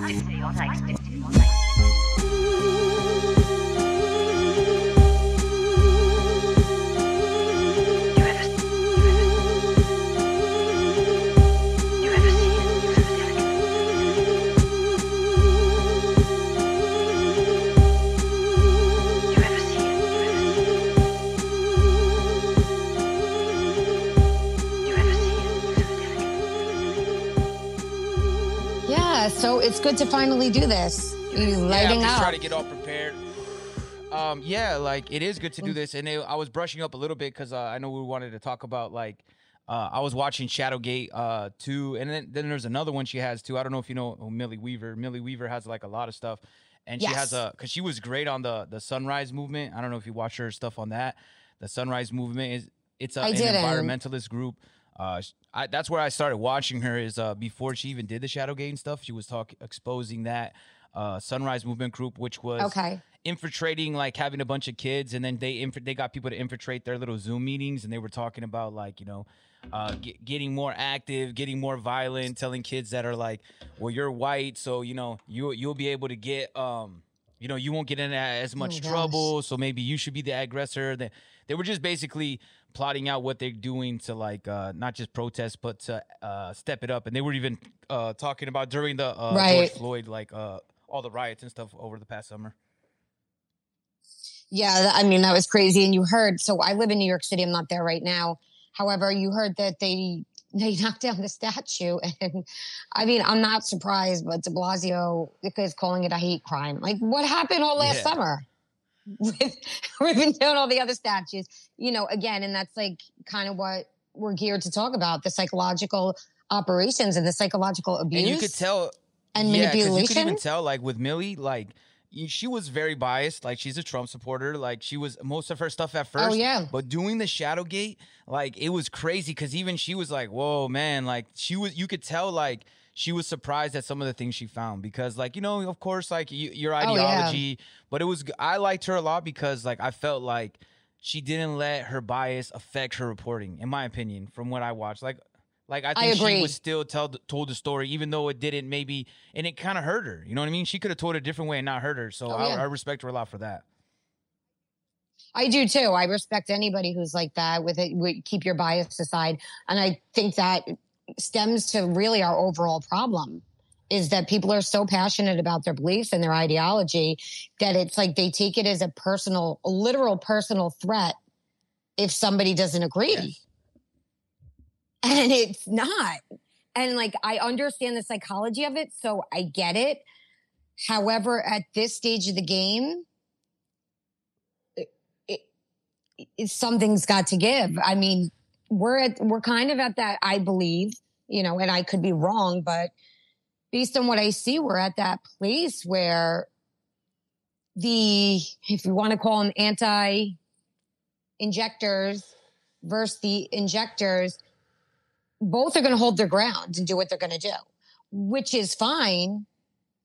Flight 60 on X to finally do this. Yeah, lighting I'm just up. trying to get all prepared. Um, yeah, like it is good to do this, and it, I was brushing up a little bit because uh, I know we wanted to talk about like uh, I was watching Shadowgate uh two, and then then there's another one she has too. I don't know if you know who Millie Weaver. Millie Weaver has like a lot of stuff, and she has a because she was great on the the Sunrise movement. I don't know if you watch her stuff on that. The Sunrise movement is it's a, an environmentalist group. Uh, I, that's where I started watching her. Is uh before she even did the Shadowgate and stuff. She was talking exposing that uh Sunrise movement group, which was Okay. infiltrating like having a bunch of kids and then they inf- they got people to infiltrate their little zoom meetings and they were talking about like you know uh get, getting more active getting more violent telling kids that are like well you're white so you know you you'll be able to get um you know you won't get in as much gosh. trouble so maybe you should be the aggressor they, they were just basically plotting out what they're doing to like uh not just protest but to uh step it up and they were even uh talking about during the uh George Floyd like uh all the riots and stuff over the past summer Yeah, I mean that was crazy. And you heard. So I live in New York City. I'm not there right now. However, you heard that they they knocked down the statue, and I mean I'm not surprised. But De Blasio is calling it a hate crime. Like what happened all last Yeah. summer? With ripping down all the other statues, you know. Again, and that's like kind of what we're geared to talk about: the psychological operations and the psychological abuse. and you could tell and yeah, 'cause you could even tell like with Millie, like she was very biased. Like she's a Trump supporter. Like she was most of her stuff at oh, first. Oh, yeah. But doing the Shadowgate, like it was crazy because even she was like, "Whoa, man!" Like she was. You could tell like she was surprised at some of the things she found because like you know of course like your Oh, yeah. ideology but it was i liked her a lot because like i felt like she didn't let her bias affect her reporting in my opinion from what i watched like like i I think she agree. would still tell the, told the story even though it didn't maybe and it kind of hurt her you know what i mean she could have told it a different way and not hurt her so Oh, I, yeah. I respect her a lot for that I do too. I respect anybody who's like that with it. with- Keep your bias aside. And I think that stems to really our overall problem is that people are so passionate about their beliefs and their ideology that it's like they take it as a personal, a literal personal threat if somebody doesn't agree. Yes. And it's not. And like, I understand the psychology of it. So I get it. However, at this stage of the game, it, it, something's got to give. I mean, we're at, we're kind of at that, I believe, you know, and I could be wrong, but based on what I see, we're at that place where the, if you want to call them anti injectors versus the injectors, both are going to hold their ground and do what they're going to do, which is fine.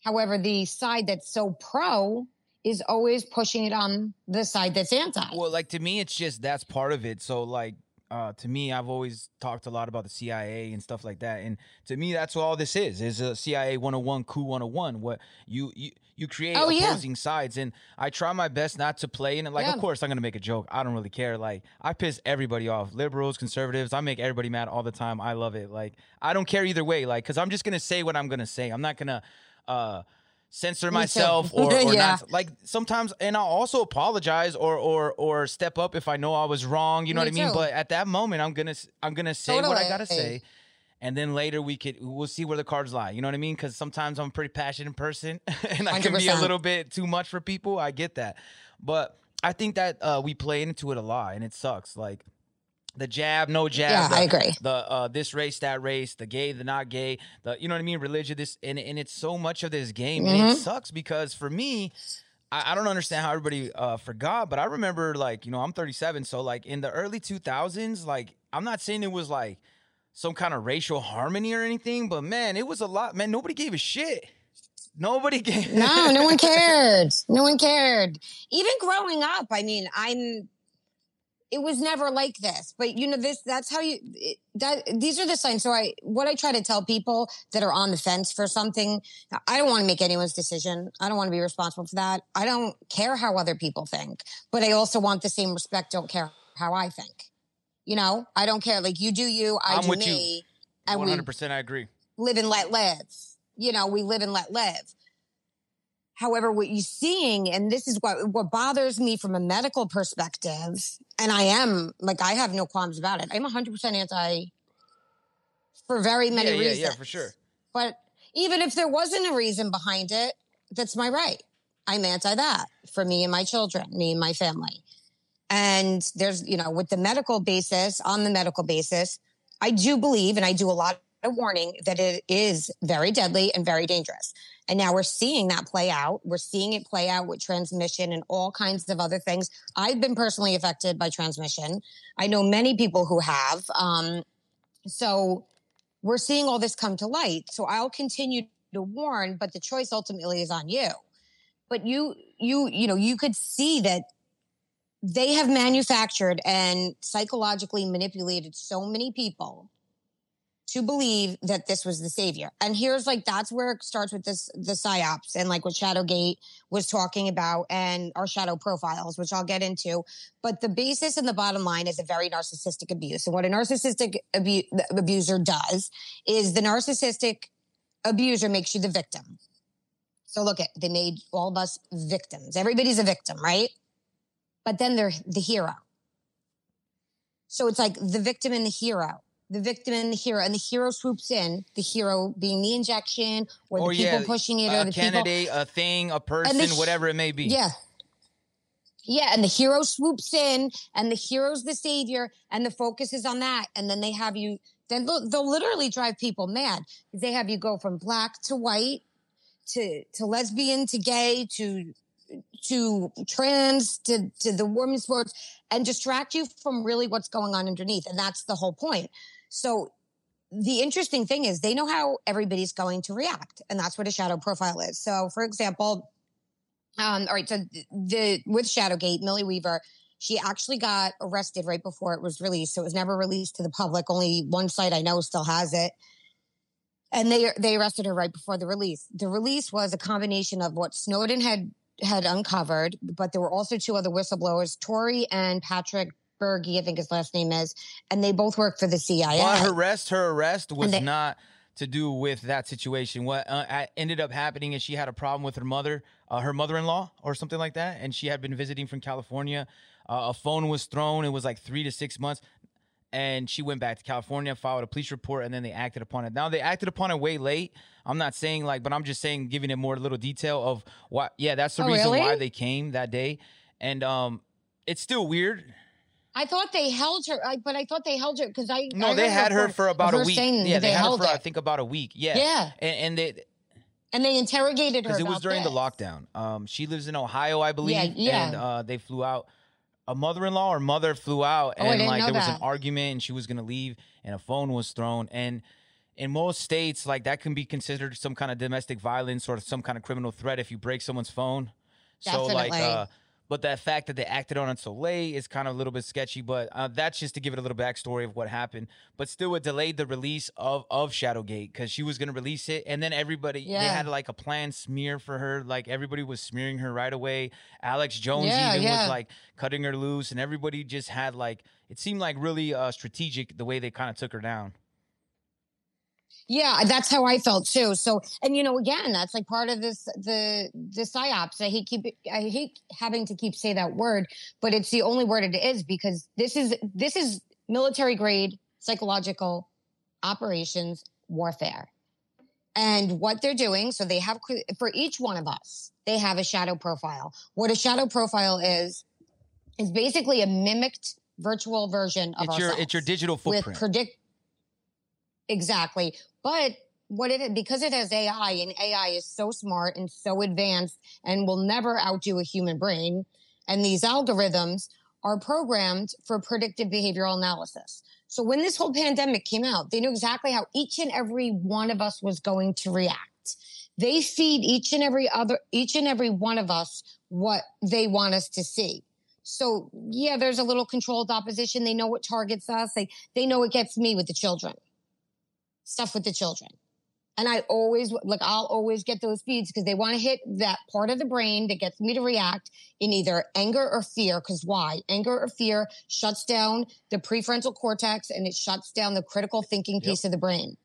However, the side that's so pro is always pushing it on the side that's anti. Well, like to me, it's just that's part of it. So like uh to me, I've always talked a lot about the CIA and stuff like that. And to me, that's what all this is. Is a CIA 101, coup 101. What you you you create Oh, yeah. opposing sides. And I try my best not to play in it. Like, Yeah. of course, I'm gonna make a joke. I don't really care. Like, I piss everybody off. Liberals, conservatives, I make everybody mad all the time. I love it. Like, I don't care either way. Like, cause I'm just gonna say what I'm gonna say. I'm not gonna uh censor myself or, or Yeah. not like sometimes and I'll also apologize or or or step up if I know I was wrong, you know Me what I mean? too. But at that moment I'm to I'm to say what I got to say and then later we could we'll see where the cards lie. You know what I mean? Cuz sometimes I'm a pretty passionate person and I can be a little bit too much for people. I get that. But I think that uh we play into it a lot and it sucks like the jab, no jab. Yeah, the, I agree. The uh, this race, that race, the gay, the not gay, the you know what I mean, religion. This and and it's so much of this game, and Mhm. it sucks because for me, I, I don't understand how everybody uh, forgot, but I remember like you know I'm 37, so like in the early 2000s, like I'm not saying it was like some kind of racial harmony or anything, but man, it was a lot. Man, nobody gave a shit. Nobody gave. No, no one cared. No one cared. Even growing up, I mean, I'm. It was never like this. But you know, this that's how you it, that these are the signs. So I what I try to tell people that are on the fence for something, I don't want to make anyone's decision. I don't want to be responsible for that. I don't care how other people think, but I also want the same respect. Don't care how I think. You know, I don't care. Like you do you, I I'm do with you. me, and we hundred percent, I agree. live and let live. You know, we live and let live. However, what you're seeing, and this is what what bothers me from a medical perspective, and I am like I have no qualms about it. I'm 100 percent anti for very many yeah, reasons. yeah, yeah, for sure. But even if there wasn't a reason behind it, that's my right. I'm anti that for me and my children, me and my family. And there's, you know, with the medical basis, on the medical basis, I do believe, and I do a lot of warning that it is very deadly and very dangerous. And now we're seeing that play out. We're seeing it play out with transmission and all kinds of other things. I've been personally affected by transmission. I know many people who have. Um, so we're seeing all this come to light. So I'll continue to warn, but the choice ultimately is on you. But you, you, you know, you could see that they have manufactured and psychologically manipulated so many people to believe that this was the savior. And here's like that's where it starts with this the psyops and like what Shadowgate was talking about and our shadow profiles, which I'll get into. But the basis and the bottom line is a very narcissistic abuse. And what a narcissistic abu- abuser does is the narcissistic abuser makes you the victim. So look at they made all of us victims. Everybody's a victim, right? But then they're the hero. So it's like the victim and the hero the victim and the hero, and the hero swoops in. The hero being the injection, or the Or, people yeah, pushing it, or the people. candidate, a thing, a person, the- whatever it may be. Yeah, yeah, and the hero swoops in, and the hero's the savior, and the focus is on that, and then they have you. Then they'll, they'll literally drive people mad. They have you go from black to white, to to lesbian to gay to to trans to to the women's sports and distract you from really what's going on underneath and that's the whole point. So the interesting thing is they know how everybody's going to react and that's what a shadow profile is. So for example um all right so the, with shadowgate millie weaver she actually got arrested right before it was released so it was never released to the public only one site i know still has it. And they they arrested her right before the release. The release was a combination of what snowden had had uncovered, but there were also two other whistleblowers, Tori and Patrick Bergy, I think his last name is, and they both work for the CIA. Her arrest, her arrest was they- not to do with that situation. What uh, ended up happening is she had a problem with her mother, uh, her mother-in-law, or something like that, and she had been visiting from California. Uh, a phone was thrown. It was like three to six months, and she went back to California, filed a police report, and then they acted upon it. Now they acted upon it way late. I'm not saying like, but I'm just saying, giving it more little detail of why. Yeah, that's the Oh, reason really? why they came that day, and um, it's still weird. I thought they held her, I, but I thought they held her because I No, I they had her report for about a week. Yeah, that they, had her held for I think about a week. Yeah, Yeah. and, and they and they interrogated her because it was during the lockdown. Um, she lives in Ohio, I believe. yeah. And uh, they flew out. A mother-in-law or mother flew out, Oh, and didn't like there was an argument, and she was gonna leave, and a phone was thrown. And in most states, like that can be considered some kind of domestic violence or some kind of criminal threat if you break someone's phone. So like, uh, but that fact that they acted on it so late is kind of a little bit sketchy. But uh, that's just to give it a little backstory of what happened. But still, it delayed the release of of Shadowgate because she was gonna release it, and then everybody they had like a planned smear for her. Like everybody was smearing her right away. Alex Jones Yeah, even yeah. was like cutting her loose, and everybody just had like it seemed like really uh, strategic the way they kind of took her down. Yeah, that's how I felt too. So, and you know, again, that's like part of this the the psyops. I hate keep I hate having to keep say that word, but it's the only word it is because this is this is military grade psychological operations warfare. And what they're doing, so they have for each one of us, they have a shadow profile. What a shadow profile is is basically a mimicked virtual version of It's your it's your digital with footprint. predict exactly but what it because it has ai and ai is so smart and so advanced and will never outdo a human brain and these algorithms are programmed for predictive behavioral analysis so when this whole pandemic came out they knew exactly how each and every one of us was going to react they feed each and every other each and every one of us what they want us to see So yeah, there's a little controlled opposition. They know what targets us. They they know it gets me with the children. Stuff with the children. And I always like I'll always get those feeds because they want to hit that part of the brain that gets me to react in either anger or fear. Because why? Anger or fear shuts down the prefrontal cortex and it shuts down the critical thinking Yep. piece of the brain.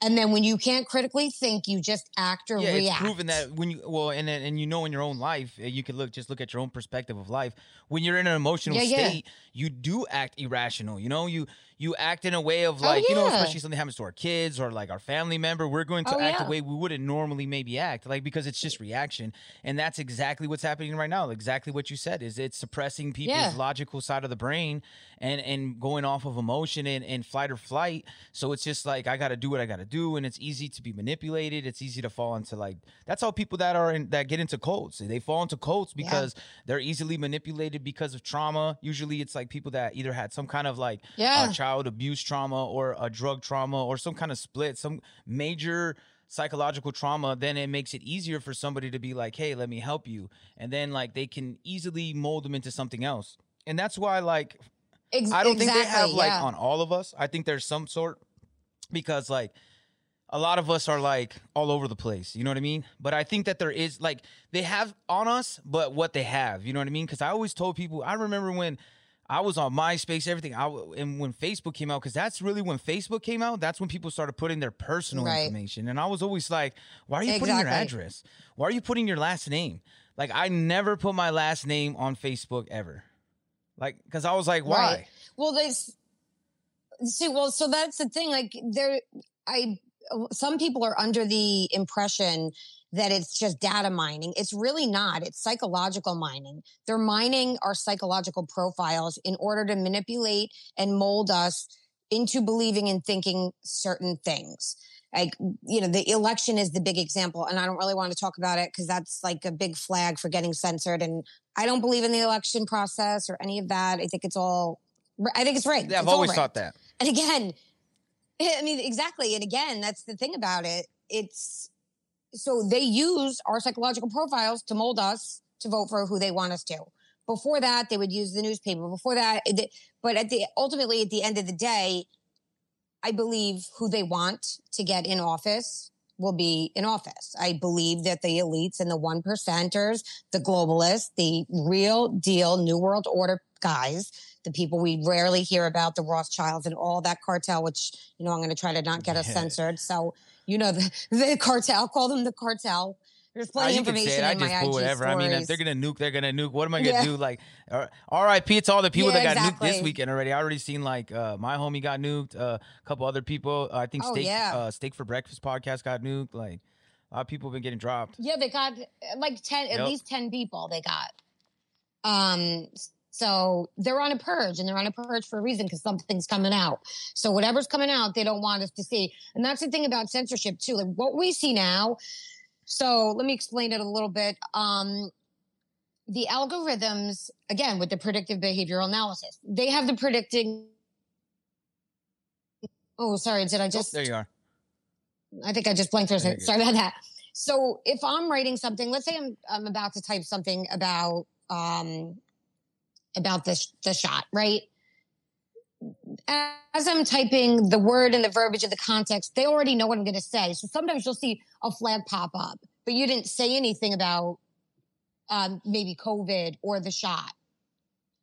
And then when you can't critically think, you just act or yeah, react. it's proven that when you well, and and you know in your own life, uh, you can look just look at your own perspective of life. When you're in an emotional Yeah, yeah. state, you do act irrational. You know, you you act in a way of Oh, like you know, yeah. especially something happens to our kids or like our family member, we're going to Oh, act yeah. the way we wouldn't normally maybe act, like because it's just reaction, and that's exactly what's happening right now. Exactly what you said is it's suppressing people's Yeah. logical side of the brain and and going off of emotion and, and flight or flight. So it's just like I got to do what I got to do, and it's easy to be manipulated. It's easy to fall into like that's how people that are in that get into cults they fall into cults Yeah. because they're easily manipulated because of trauma. Usually, it's like people that either had some kind of like Yeah. uh, child abuse trauma or a drug trauma or some kind of split, some major psychological trauma, then it makes it easier for somebody to be like, hey, let me help you. And then like they can easily mold them into something else. And that's why like Ex- I don't think they have like yeah. on all of us. I think there's some sort because like a lot of us are like all over the place. You know what I mean? But I think that there is like they have on us, but what they have. You know what I mean? Because I always told people. I remember when. I was on MySpace, everything. I and when Facebook came out, because that's really when Facebook came out. That's when people started putting their personal Right. information, and I was always like, "Why are you putting your address? Why are you putting your last name?" Like I never put my last name on Facebook ever, like because I was like, "Why?" Right. Well, there's see. Well, so that's the thing. Like there, I some people are under the impression that it's just data mining. It's really not. It's psychological mining. They're mining our psychological profiles in order to manipulate and mold us into believing and thinking certain things. Like, you know, the election is the big example. And I don't really want to talk about it because that's like a big flag for getting censored. And I don't believe in the election process or any of that. I think it's all, I think it's rigged. Yeah, I've It's always thought that. And again, I mean, exactly. And again, that's the thing about it. It's so they use our psychological profiles to mold us to vote for who they want us to. Before that, they would use the newspaper. Before that, eh, it- but at the ultimately at the end of the day, I believe who they want to get in office will be in office. I believe that the elites and the one percenters, the globalists, the real deal New World Order guys, the people we rarely hear about, the Rothschilds and all that cartel, which, you know, I'm going to try to not get us Yeah. censored. So, you know, the, the cartel, call them the cartel. There's Uh, plenty you of information. I in just my IG whatever. I mean, if they're gonna nuke, they're gonna nuke. What am I gonna Yeah. do? Like, uh, R.I.P. It's all the people Yeah, that got nuked this weekend already. I already seen like uh, my homie got nuked. Uh, a couple other people. I think Oh, steak, yeah. uh, steak for breakfast podcast got nuked. Like, a lot of people have been getting dropped. Yeah, they got uh, like 10, at least 10 people they got. Um, so they're on a purge and they're on a purge for a reason because something's coming out. So whatever's coming out, they don't want us to see. And that's the thing about censorship too. Like what we see now. So let me explain it a little bit. Um, the algorithms, again, with the predictive behavioral analysis, they have the predicting. Oh, sorry. Did I Oh, just? there you are. I think I just blanked for a second. Sorry about that. So if I'm writing something, let's say I'm I'm about to type something about um about the the shot, right? As I'm typing the word and the verbiage of the context, they already know what I'm going to say. So sometimes you'll see a flag pop up, but you didn't say anything about um, maybe COVID or the shot.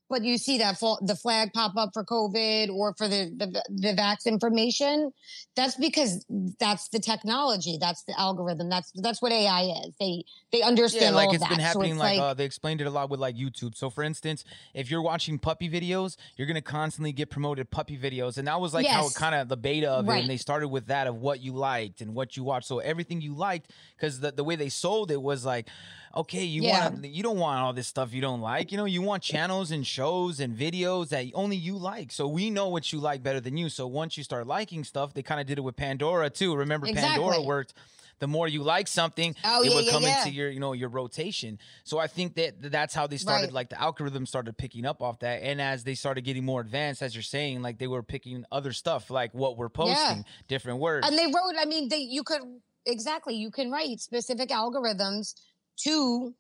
But you see that fl- the flag pop up for COVID or for the, the the vax information. That's because that's the technology. That's the algorithm. That's that's what AI is. They they understand Yeah, like all it's of that. been happening. so it's like, like, uh, they explained it a lot with like YouTube. So, for instance, if you're watching puppy videos, you're gonna constantly get promoted puppy videos, and that was like how kind of the beta of it. And they started with that of what you liked and what you watched. So everything you liked, because the the way they sold it was like, okay, you Yeah. want you don't want all this stuff you don't like. You know, you want channels and shows and videos that only you like. So we know what you like better than you. So once you start liking stuff, they kind of did it with Pandora too. Remember, Pandora worked. The more you like something, Oh, it yeah, would yeah, come yeah. into your, you know, your rotation. So I think that that's how they started. Right. Like the algorithm started picking up off that, and as they started getting more advanced, as you're saying, like they were picking other stuff, like what we're posting, different words. and they wrote. I mean, they you could exactly you can write specific algorithms to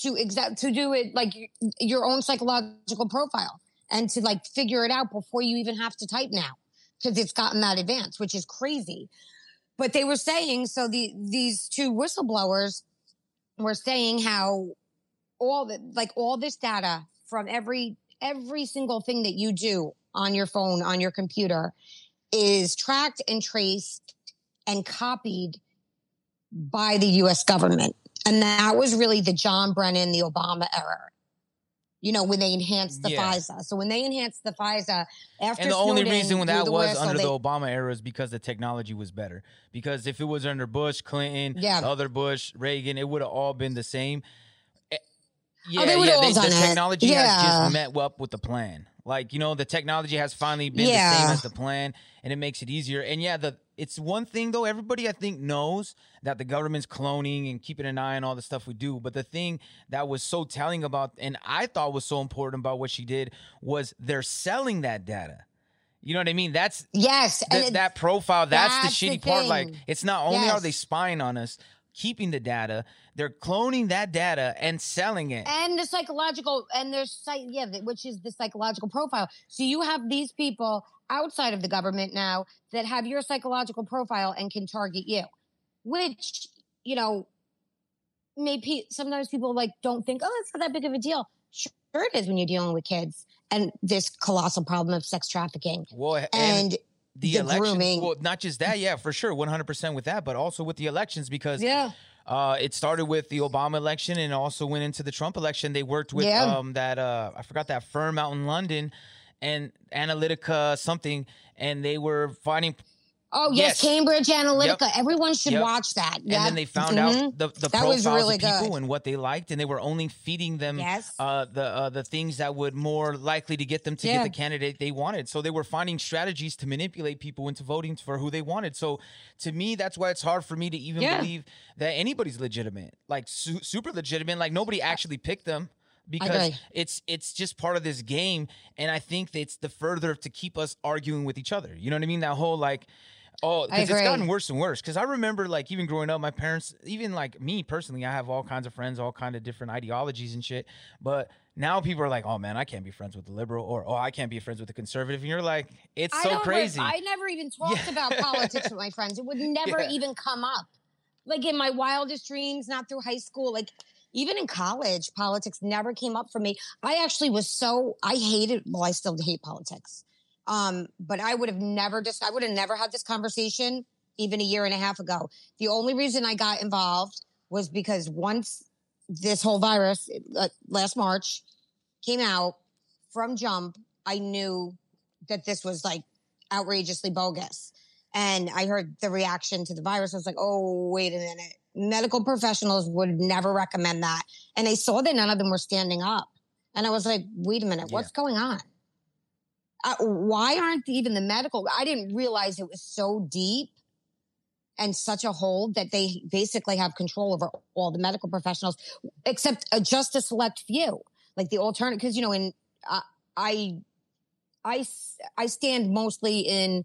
to exact to do it like your own psychological profile and to like figure it out before you even have to type now because it's gotten that advanced, which is crazy. But they were saying so the these two whistleblowers were saying how all the like all this data from every every single thing that you do on your phone on your computer is tracked and traced and copied by the US government. And that was really the John Brennan, the Obama era. You know, when they enhanced the Yeah. FISA. So when they enhanced the FISA after and the only reason when that was whistle, under they- the Obama era is because the technology was better. Because if it was under Bush, Clinton, Yeah. the other Bush, Reagan, it would have all been the same. Yeah, Oh, they yeah, they, the it. technology has just met up with the plan. Like you know, the technology has finally been the same as the plan, and it makes it easier. And yeah, the it's one thing though. Everybody I think knows that the government's cloning and keeping an eye on all the stuff we do. But the thing that was so telling about, and I thought was so important about what she did, was they're selling that data. You know what I mean? That's Yes. th- And that profile that's, that's the the shitty part like it's not only are they spying on us keeping the data. They're cloning that data and selling it. And the psychological and there's yeah which is the psychological profile. So you have these people outside of the government now that have your psychological profile and can target you which you know maybe sometimes people like don't think oh it's not that big of a deal. Sure it is when you're dealing with kids and this colossal problem of sex trafficking. Well and, and, the, the elections grooming. well not just that yeah for sure 100% with that but also with the elections because yeah uh, it started with the Obama election and also went into the Trump election. They worked with Yeah. um, that uh, I forgot that firm out in London and Analytica something, and they were finding oh yes, Yes. cambridge analytica everyone should Yep. watch that and then they found Mhm. out the, the That profiles really of people good. and what they liked, and they were only feeding them yes uh, the uh, the things that would more likely to get them to Yeah. get the candidate they wanted. So they were finding strategies to manipulate people into voting for who they wanted. So to me, that's why it's hard for me to even Yeah. believe that anybody's legitimate, like su- super legitimate. Like nobody actually picked them. Because it's it's just part of this game, and I think it's the further to keep us arguing with each other. You know what I mean? That whole like, oh, because it's gotten worse and worse. Because I remember like even growing up, my parents, even like me personally, I have all kinds of friends, all kind of different ideologies and shit. But now people are like, oh man, I can't be friends with the liberal, or oh, I can't be friends with the conservative. And you're like, it's I so re- crazy. I never even talked Yeah. about politics with my friends. It would never Yeah. even come up. Like in my wildest dreams, not through high school, like even in college, politics never came up for me. I actually was so I hated well, I still hate politics. Um, but I would have never just I would have never had this conversation even a year and a half ago. The only reason I got involved was because once this whole virus uh, last March came out from jump, I knew that this was like outrageously bogus. And I heard the reaction to the virus. I was like, oh, wait a minute. Medical professionals would never recommend that. And I saw that none of them were standing up. And I was like, wait a minute, what's going on? Uh, why aren't even the medical? I didn't realize it was so deep and such a hold that they basically have control over all the medical professionals, except uh, just a select few, like the alternative. Because you know, in uh, I stand mostly in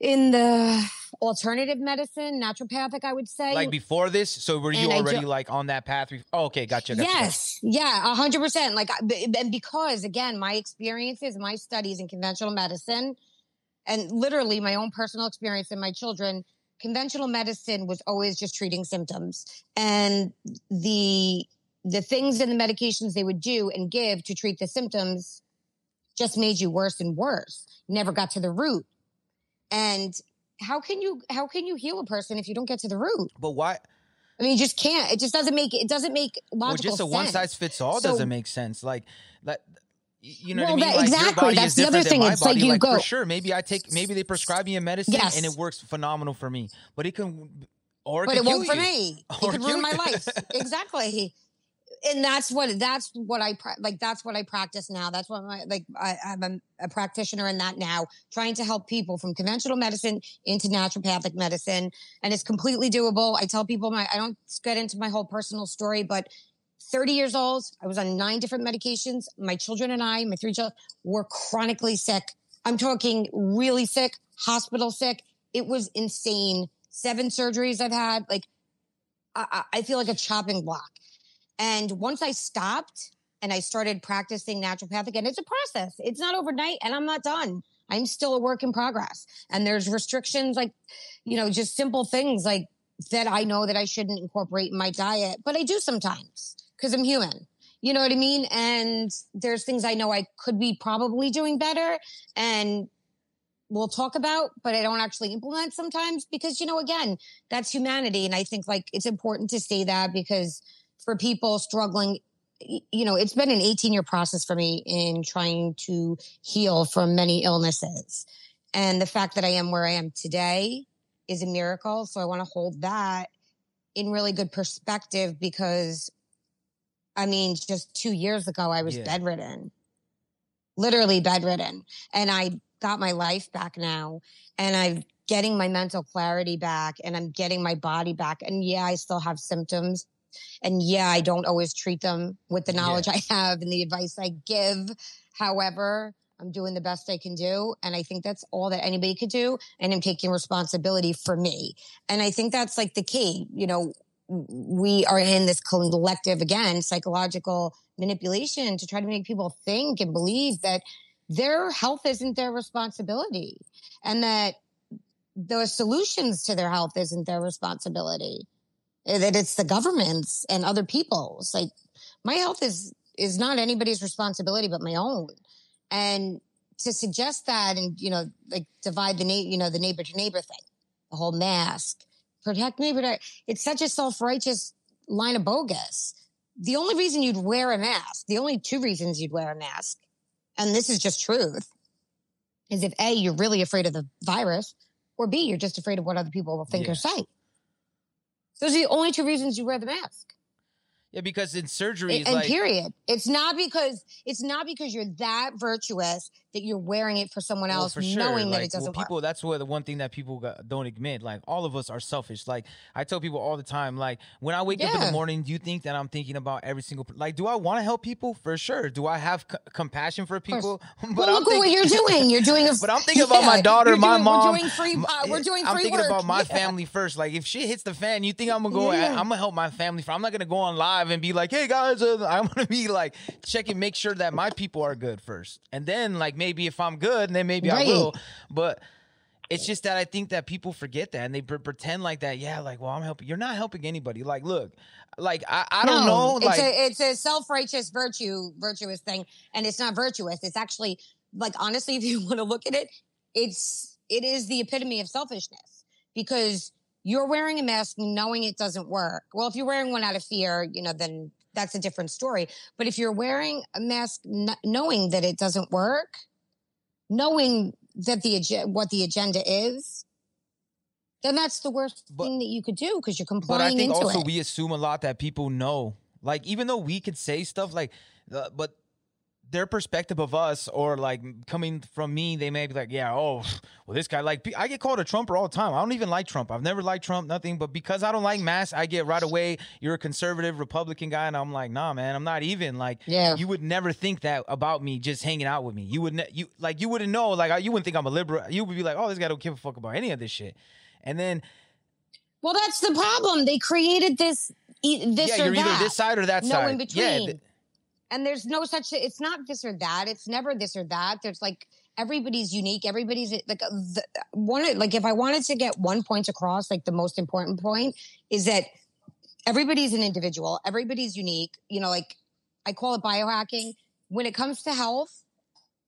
in the alternative medicine, naturopathic. I would say, like before this, so were you And already like on that path? Oh, okay, gotcha. gotcha, gotcha. Yes, yeah, a hundred percent. Like, and because again, my experiences, my studies in conventional medicine, and literally my own personal experience in my children, conventional medicine was always just treating symptoms, and the the things and the medications they would do and give to treat the symptoms just made you worse and worse. Never got to the root, and how can you how can you heal a person if you don't get to the root? But why? I mean, you just can't. It just doesn't make it doesn't make logical. Well, just a sense. one size fits all So- doesn't make sense. Like that. You know Well, what I mean? that- like exactly. body That's the other thing. It's like you for go- sure. Maybe I take. Maybe they prescribe me a medicine Yes. and it works phenomenal for me. But it can, or it but can it won't kill for you. me. It could ruin my life. exactly. And that's what that's what I pra- like. That's what I practice now. That's what my like. I, I'm a, a practitioner in that now, trying to help people from conventional medicine into naturopathic medicine, and it's completely doable. I tell people my I don't get into my whole personal story, but 30 years old, I was on nine different medications. My children and I, my three children, were chronically sick. I'm talking really sick, hospital sick. It was insane. Seven surgeries I've had. Like, I I feel like a chopping block. And once I stopped and I started practicing naturopathic, and it's a process, it's not overnight, and I'm not done. I'm still a work in progress. And there's restrictions like, you know, just simple things like that I know that I shouldn't incorporate in my diet, but I do sometimes because I'm human. You know what I mean? And there's things I know I could be probably doing better and we'll talk about, but I don't actually implement sometimes because, you know, again, that's humanity. And I think like it's important to say that because for people struggling, you know, it's been an 18 year process for me in trying to heal from many illnesses. And the fact that I am where I am today is a miracle. So I want to hold that in really good perspective because I mean, just two years ago, I was Yeah. bedridden, literally bedridden. And I got my life back now. And I'm getting my mental clarity back and I'm getting my body back. And yeah, I still have symptoms. And yeah, I don't always treat them with the Yeah. knowledge I have and the advice I give. However, I'm doing the best I can do. And I think that's all that anybody could do. And I'm taking responsibility for me. And I think that's like the key. You know, we are in this collective, again, psychological manipulation to try to make people think and believe that their health isn't their responsibility and that the solutions to their health isn't their responsibility Eh, that it's the government's and other people's like my health is is not anybody's responsibility but my own. And to suggest that and you know like divide the na- you know the neighbor to neighbor thing the whole mask protect neighbor to, it's such a self-righteous line of bogus. The only reason you'd wear a mask the only two reasons you'd wear a mask and this is just truth is if a you're really afraid of the virus or b you're just afraid of what other people will think Yeah. or say those are the only two reasons you wear the mask Yeah, because in surgery, and, like period. It's not because it's not because you're that virtuous that you're wearing it for someone Well, else, for sure. knowing that it doesn't well, people, That's what the one thing that people got, don't admit. Like all of us are selfish. Like I tell people all the time. Like when I wake up in the morning, do you think that I'm thinking about every single? Like, do I want to help people? For sure. Do I have c- compassion for people? work. but Well, I'm look at what thinking- you're doing. You're doing a. But I'm thinking about my daughter, you're my doing- mom. We're doing free. Uh, we're doing I'm thinking work. about my Yeah. family first. Like if shit hits the fan, you think I'm gonna go? Yeah. I'm gonna help my family. For I'm not gonna go on live and be like, "Hey guys," uh, I'm gonna be like checking, make sure that my people are good first, and then like maybe if I'm good, then maybe I will. But it's just that I think that people forget that and they pre- pretend like that. Yeah, like, well, I'm helping. You're not helping anybody. Like, look, like I, I don't No, know. It's Like, a it's a self righteous virtue virtuous thing, and it's not virtuous. It's actually like honestly, if you want to look at it, it's it is the epitome of selfishness because you're wearing a mask knowing it doesn't work. Well, if you're wearing one out of fear, you know, then that's a different story. But if you're wearing a mask kn- knowing that it doesn't work, knowing that the what the agenda is, then that's the worst But- thing that you could do because you're complying. But I think also it. we assume a lot that people know. Like even though we could say stuff like, uh, but their perspective of us or like coming from me, they may be like, yeah, oh, well, this guy like I get called a Trumper all the time. I don't even like Trump. I've never liked Trump, nothing. But because I don't like mass, I get right away. You're a conservative Republican guy, and I'm like, nah, man, I'm not even like. yeah. You would never think that about me just hanging out with me. You would ne- you like you wouldn't know like I- you wouldn't think I'm a liberal. You would be like, oh, this guy don't give a fuck about any of this shit. And then Well, that's the problem. They created this, e- this yeah, you're that, either this side or that no side. in between. Yeah, th- and there's no such. It's not this or that. It's never this or that. There's like everybody's unique. Everybody's uh, like uh, the, uh, one. Uh, like if I wanted to get one point across, like the most important point is that everybody's an individual. Everybody's unique. You know, like I call it biohacking. When it comes to health,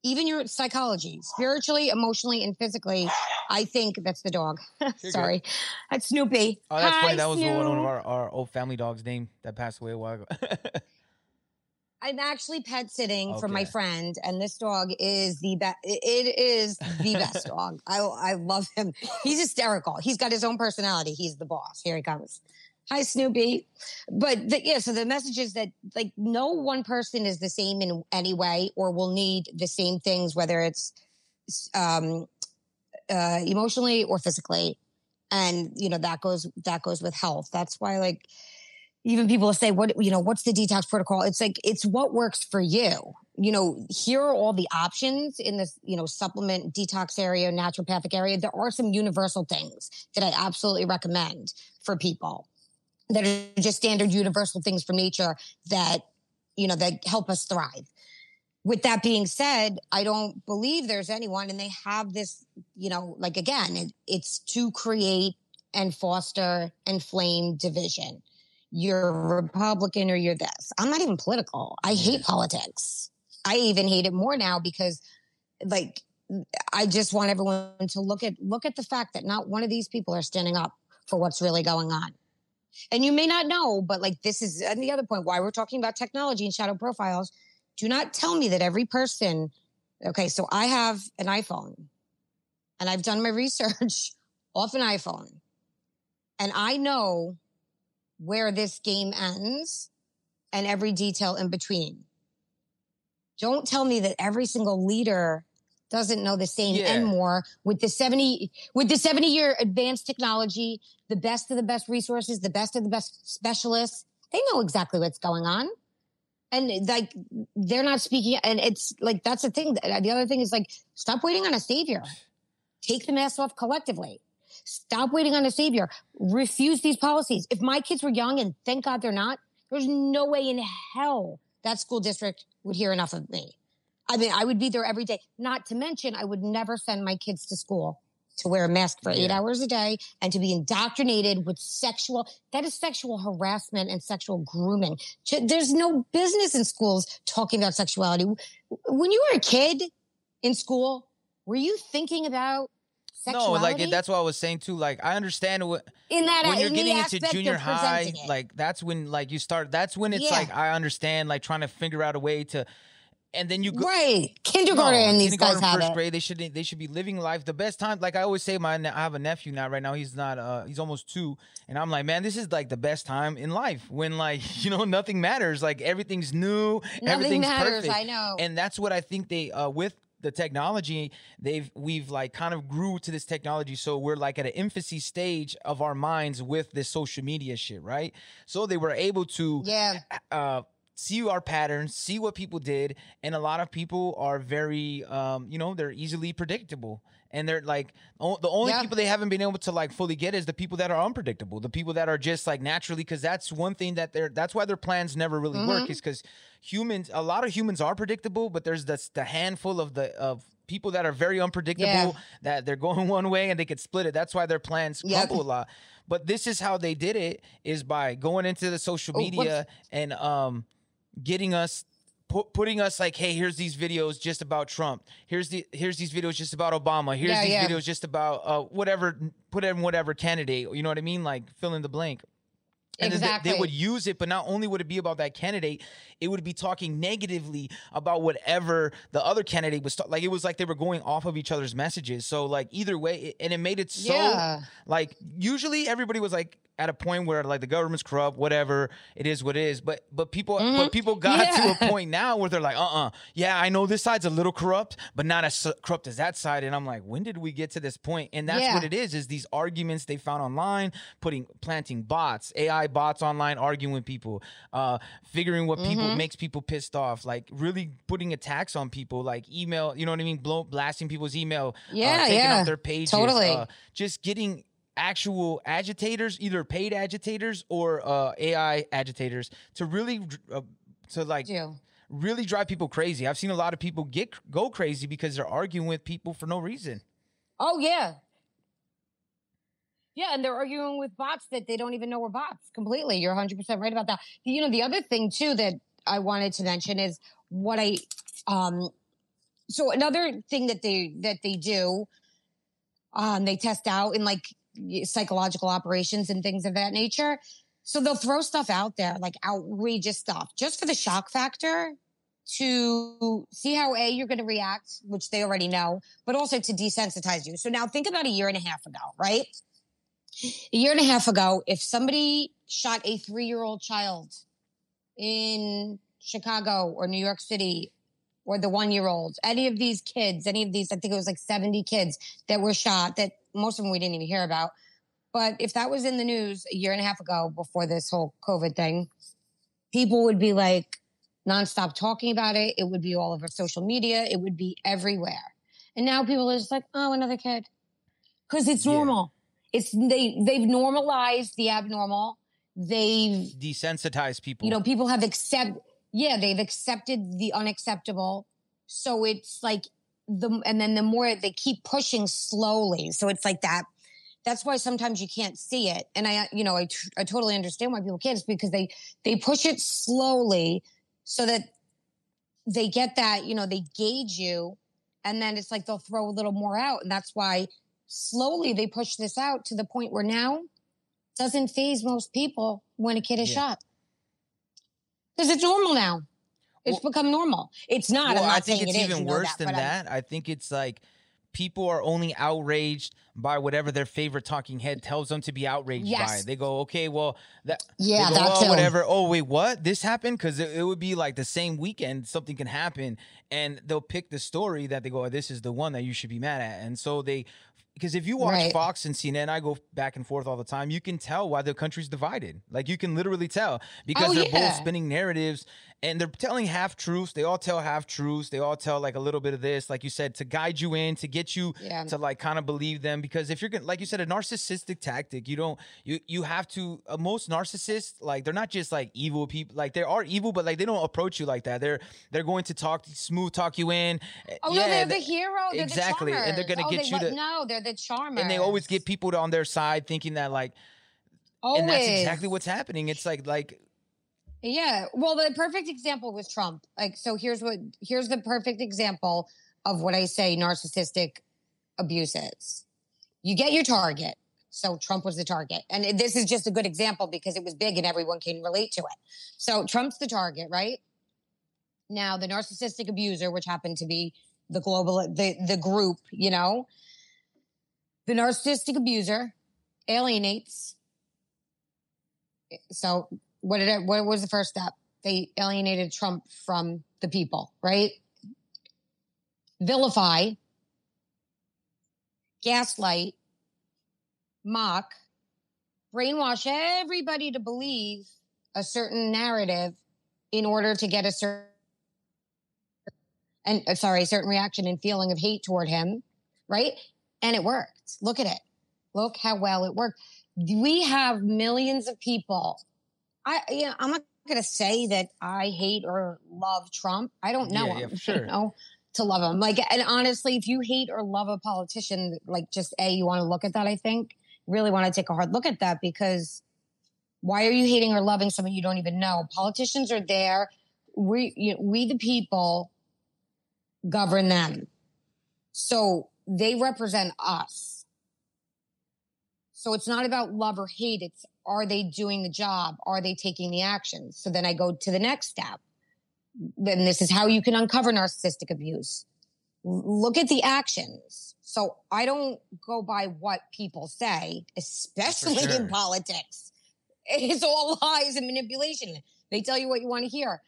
even your psychology, spiritually, emotionally, and physically, I think that's the dog. good. Sorry, that's Snoopy. Oh, that's funny. That was one of our, our old family dogs' name that passed away a while ago. I'm actually pet sitting for my friend, and this dog is the best. It is the best dog. I I love him. He's hysterical. He's got his own personality. He's the boss. Here he comes. Hi, Snoopy. But the, yeah, so the message is that like no one person is the same in any way, or will need the same things, whether it's um, uh, emotionally or physically, and you know that goes that goes with health. That's why like even people say what you know what's the detox protocol? It's like it's what works for you. You know here are all the options in this you know supplement detox area naturopathic area. There are some universal things that i absolutely recommend for people that are just standard universal things from nature that you know that help us thrive. With that being said i don't believe there's anyone and they have this you know like again it, it's to create and foster and flame division you're republican or you're this i'm not even political i hate politics i even hate it more now because like i just want everyone to look at look at the fact that not one of these people are standing up for what's really going on and you may not know, but like this is and the other point why we're talking about technology and shadow profiles. Do not tell me that every person, okay, so I have an iPhone and I've done my research off an iPhone. And I know where this game ends and every detail in between. Don't tell me that every single leader doesn't know the same Yeah. and more with the 70 with the 70 year advanced technology the best of the best resources the best of the best specialists. They know exactly what's going on. And like they're not speaking and it's like that's the thing. The other thing is like stop waiting on a savior. Take the mask off collectively stop waiting on a savior refuse these policies if my kids were young and thank god they're not there's no way in hell that school district would hear enough of me I mean, I would be there every day. Not to mention, I would never send my kids to school to wear a mask for eight Yeah. hours a day and to be indoctrinated with sexual, that is sexual harassment and sexual grooming. There's no business in schools talking about sexuality. When you were a kid in school, were you thinking about No, sexuality? like that's what I was saying too. Like I understand what in that when you're in getting into junior high, it. like that's when like you start. That's when it's Yeah. like I understand like trying to figure out a way to, and then you go. right, kindergarten, No, and these kindergarten, guys have first it. grade. They should they should be living life the best time. Like I always say, my I have a nephew now. Right now, he's not. uh He's almost two, and I'm like, man, this is like the best time in life when like you know nothing matters. Like everything's new, Nothing everything's matters. perfect. I know. and that's what I think they uh with the technology they've we've like kind of grew to this technology so we're like at an infancy stage of our minds with this social media shit right? So they were able to yeah, uh see our patterns see what people did and a lot of people are very um you know they're easily predictable and they're like o- the only Yeah. people they haven't been able to like fully get is the people that are unpredictable the people that are just like naturally because that's one thing that they're that's why their plans never really Mm-hmm. work is because humans a lot of humans are predictable but there's this the handful of the of people that are very unpredictable Yeah. that they're going one way and they could split it that's why their plans Yep. crumble a lot but this is how they did it is by going into the social Oh, media and um getting us put, putting us like hey here's these videos just about trump here's the here's these videos just about obama here's Yeah, these yeah. videos just about uh whatever put in whatever candidate you know what i mean like fill in the blank and then they- exactly. they would use it but not only would it be about that candidate it would be talking negatively about whatever the other candidate was ta- like it was like they were going off of each other's messages so like either way it, and it made it so Yeah. like usually everybody was like at a point where like the government's corrupt, whatever it is, what it is. But but people but people got Mm-hmm. Yeah. to a point now where they're like, uh uh yeah, I know this side's a little corrupt, but not as corrupt as that side. And I'm like, when did we get to this point? And that's Yeah. what it is: is these arguments they found online, putting planting bots, AI bots online, arguing with people, uh, figuring what people Mm-hmm. makes people pissed off, like really putting attacks on people, like email, you know what I mean, blow blasting people's email, uh, Yeah, taking yeah. off their pages, Totally. uh, just getting actual agitators, either paid agitators or uh, AI agitators, to really uh, to like do. really drive people crazy. I've seen a lot of people get go crazy because they're arguing with people for no reason. Oh yeah. Yeah, and they're arguing with bots that they don't even know were bots completely. You're 100% right about that. You know, the other thing too that I wanted to mention is what I um so another thing that they that they do um they test out in like psychological operations and things of that nature. So they'll throw stuff out there like outrageous stuff just for the shock factor to see how A, you're going to react, which they already know, but also to desensitize you. So now think about a year and a half ago, right? A year and a half ago, if somebody shot a three year old child in Chicago or New York City or the one year old, any of these kids, any of these, I think it was like 70 kids that were shot that most of them we didn't even hear about. But if that was in the news a year and a half ago before this whole COVID thing, people would be like nonstop talking about it. It would be all over social media. It would be everywhere. And now people are just like, oh, another kid. Because it's Yeah. normal. It's they they've normalized the abnormal. they've Desensitize people. you know people have accept yeah they've accepted the unacceptable so it's like the and then the more they keep pushing slowly so it's like that that's why sometimes you can't see it and i you know i, tr- I totally understand why people can't it's because they they push it slowly so that they get that you know they gauge you and then it's like they'll throw a little more out and that's why slowly they push this out to the point where now doesn't faze most people when a kid is Yeah. shot because it's normal now. It's Well- become normal. It's not. well, not I think it's it is, even you know worse that, than that. I think it's like people are only outraged by whatever their favorite talking head tells them to be outraged by. They go, okay, well, that Yeah, go, that "Oh, whatever. Oh, wait, what? This happened? Because it, it would be like the same weekend, something can happen, and they'll pick the story that they go, oh, this is the one that you should be mad at. And so they, because if you watch Right. Fox and CNN, I go back and forth all the time. You can tell why the country's divided. Like you can literally tell oh, because Oh, they're yeah. both spinning narratives and they're telling half truths. They all tell half truths. They all tell like a little bit of this, like you said, to guide you in, to get you Yeah. to like kind of believe them. Because if you're gonna, like you said, a narcissistic tactic, you don't, you you have to. Uh, most narcissists, like they're not just like evil people. Like they are evil, but like they don't approach you like that. They're they're going to talk smooth, talk you in. Oh yeah, no, they're th- the hero. They're exactly, the and they're gonna Oh, get they you to- No, they're the charmer. and they always get people on their side, thinking that like, Always. and that's exactly what's happening. It's like like Yeah. Well, the perfect example was Trump. Like, so here's what here's the perfect example of what I say narcissistic abuse is. You get your target. So Trump was the target. And this is just a good example because it was big and everyone can relate to it. So Trump's the target, right? Now the narcissistic abuser, which happened to be the global the the group, you know, the narcissistic abuser alienates. Eh, so what did what was the first step? They alienated Trump from the people, right? Vilify, gaslight, mock, brainwash everybody to believe a certain narrative in order to get a certain and uh, sorry, a certain reaction and feeling of hate toward him, right? And it worked. Look at it. Look how well it worked. We have millions of people. I yeah, I'm not gonna say that I hate or love Trump. I don't know Yeah, him. yeah, for you know, to love him. Like, and honestly, if you hate or love a politician, like just a, you want to look at that. I think really want to take a hard look at that because why are you hating or loving someone you don't even know? Politicians are there. We, you know, we the people govern them. So they represent us. So it's not about love or hate. It's are they doing the job? Are they taking the action? So then I go to the next step. Then this is how you can uncover narcissistic abuse. Look at the actions. So I don't go by what people say, especially sure. in politics. It's all lies and manipulation. They tell you what you want to hear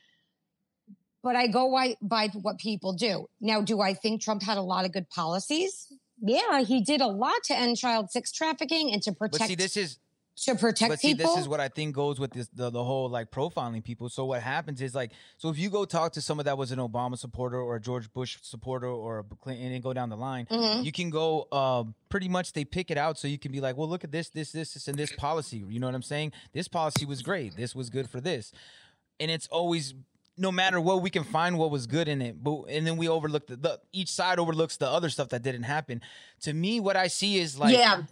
but I go by, by what people do. Now, do I think Trump had a lot of good policies? Yeah, he did a lot to end child sex trafficking and to protect. but see this is to protect but see, people. this is what I think goes with this the, the whole like profiling people. So what happens is like, so if you go talk to someone that was an Obama supporter or a George Bush supporter or a Clinton and go down the line, Mhm. you can go um, pretty much they pick it out so you can be like, well, look at this, this, this, this, and this policy. You know what I'm saying? This policy was great. This was good for this, and it's always. No matter what, we can find what was good in it, but and then we overlook the, the each side overlooks the other stuff that didn't happen. To me, what I see is like yeah,